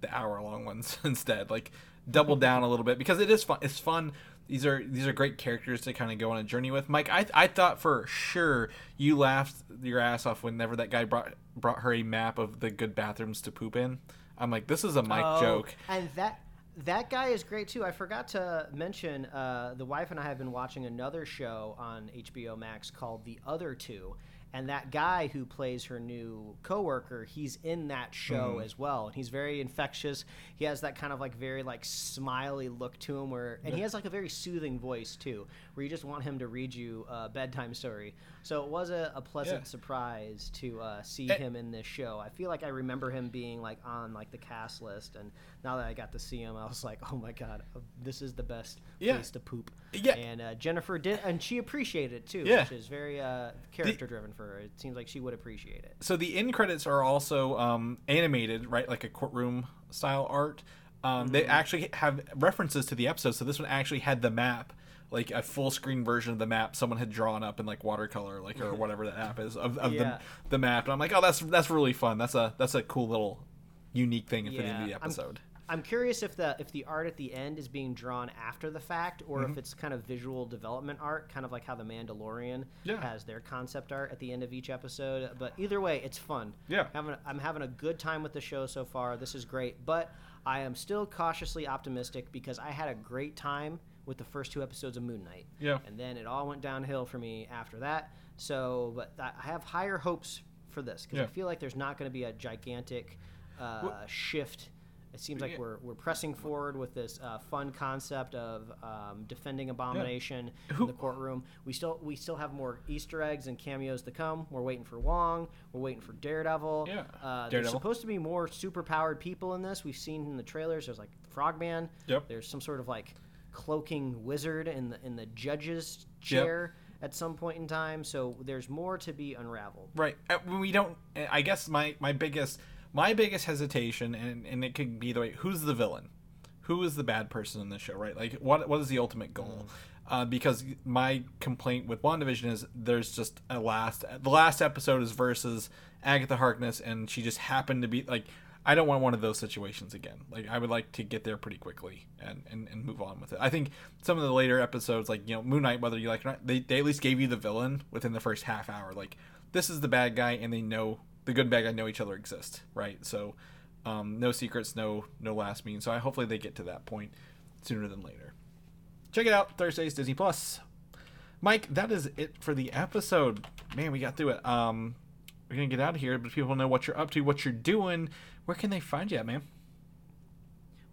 the hour long ones instead, like double down a little bit because it is fun. It's fun. These are these are great characters to kind of go on a journey with. Mike, I I thought for sure you laughed your ass off whenever that guy brought brought her a map of the good bathrooms to poop in. I'm like, this is a Mike Oh, joke. And that that guy is great too. I forgot to mention uh, the wife and I have been watching another show on HBO Max called The Other Two. And that guy who plays her new coworker, he's in that show mm-hmm. as well. And he's very infectious. He has that kind of like very like smiley look to him where and he has like a very soothing voice too, where you just want him to read you a bedtime story. So it was a, a pleasant Yeah. surprise to uh, see him in this show. I feel like I remember him being like on like the cast list, and now that I got to see him, I was like, oh my god, uh, this is the best Yeah. place to poop. Yeah. And uh, Jennifer did, and she appreciated it too, Yeah. which is very uh, character driven for her. It seems like she would appreciate it. so the end credits are also um, animated, right, like a courtroom style art. Um, They actually have references to the episode. So this one actually had the map, like a full screen version of the map someone had drawn up in like watercolor, like or whatever that app is of, of Yeah. the the map. And I'm like, oh, that's that's really fun. That's a that's a cool little unique thing for the end of the I'm- episode. I'm curious if the if the art at the end is being drawn after the fact, or Mm-hmm. if it's kind of visual development art, kind of like how the Mandalorian Yeah. has their concept art at the end of each episode. But either way, it's fun. Yeah. having I'm having a good time with the show so far. This is great, but I am still cautiously optimistic because I had a great time with the first two episodes of Moon Knight. Yeah. and then it all went downhill for me after that. So, but I I have higher hopes for this because I feel like there's not going to be a gigantic uh, Well- shift. It seems like Yeah. we're, we're pressing forward with this uh, fun concept of um, defending abomination Who- in the courtroom. We still we still have more Easter eggs and cameos to come. We're waiting for Wong. We're waiting for Daredevil. Yeah, Uh, there's supposed to be more super powered people in this. We've seen in the trailers. There's like Frogman. Yep. There's some sort of like cloaking wizard in the in the judge's chair at some point in time. So there's more to be unraveled. Right. Uh, We don't. I guess my my biggest my biggest hesitation, and and it could be the way. Who's the villain? Who is the bad person in this show? Right. Like what what is the ultimate goal? Uh, because my complaint with WandaVision is there's just a last the last episode is versus Agatha Harkness, and she just happened to be like. I don't want one of those situations again. Like I would like to get there pretty quickly and, and, and move on with it. I think some of the later episodes, like you know Moon Knight, whether you like it or not, they, they at least gave you the villain within the first half hour. Like this is the bad guy, and they know the good and bad guy know each other exist, right? So um, no secrets, no no last mean. So I hopefully they get to that point sooner than later. Check it out Thursdays Disney Plus. Mike, that is it for the episode. Man, we got through it. Um, we're gonna get out of here, but people know what you're up to, what you're doing. Where can they find you at, man?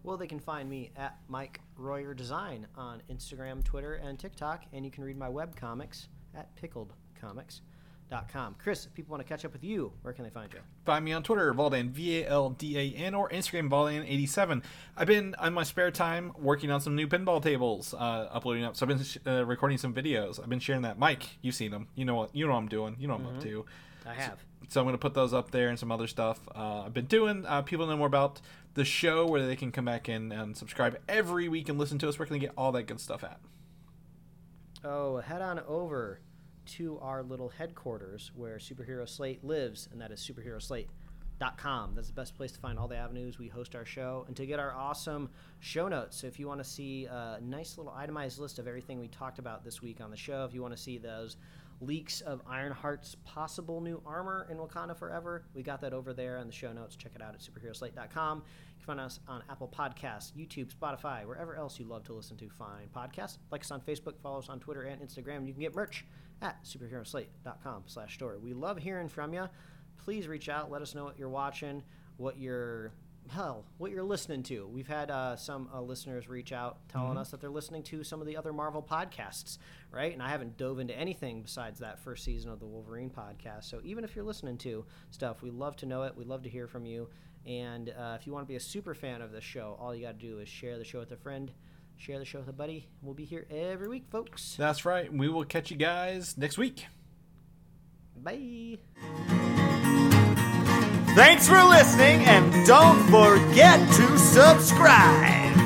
Well, they can find me at Mike Royer Design on Instagram, Twitter, and TikTok, and you can read my web comics at Pickled Comics. superheroslate.com. Chris, if people want to catch up with you, where can they find you? Find me on Twitter, Valdan, V A L D A N, or Instagram, Valdan87. I've been, on my spare time, working on some new pinball tables, uh, uploading up. So I've been sh- uh, recording some videos. I've been sharing that. Mike, you've seen them. You know what, you know what I'm doing. You know what I'm up to. I have. So I'm going to put those up there and some other stuff uh, I've been doing. Uh, people know more about the show, where they can come back in and subscribe every week and listen to us. Where can they get all that good stuff at? Oh, head on over to our little headquarters where Superhero Slate lives, and that is superheroslate.com. That's the best place to find all the avenues we host our show and to get our awesome show notes. So if you want to see a nice little itemized list of everything we talked about this week on the show, if you want to see those leaks of Ironheart's possible new armor in Wakanda Forever, we got that over there in the show notes. Check it out at superheroslate.com. You can find us on Apple Podcasts, YouTube, Spotify, wherever else you love to listen to fine podcasts. Like us on Facebook, follow us on Twitter and Instagram. You can get merch at superheroslate.com slash store. We love hearing from you. Please reach out. Let us know what you're watching, what you're hell, what you're listening to. We've had uh, some uh, listeners reach out telling us that they're listening to some of the other Marvel podcasts, right? And I haven't dove into anything besides that first season of the Wolverine podcast. So even if you're listening to stuff, we love to know it. We love to hear from you. And uh, if you want to be a super fan of the show, all you got to do is share the show with a friend, share the show with a buddy. We'll be here every week, folks. That's right. We will catch you guys next week. Bye. Thanks for listening, and don't forget to subscribe.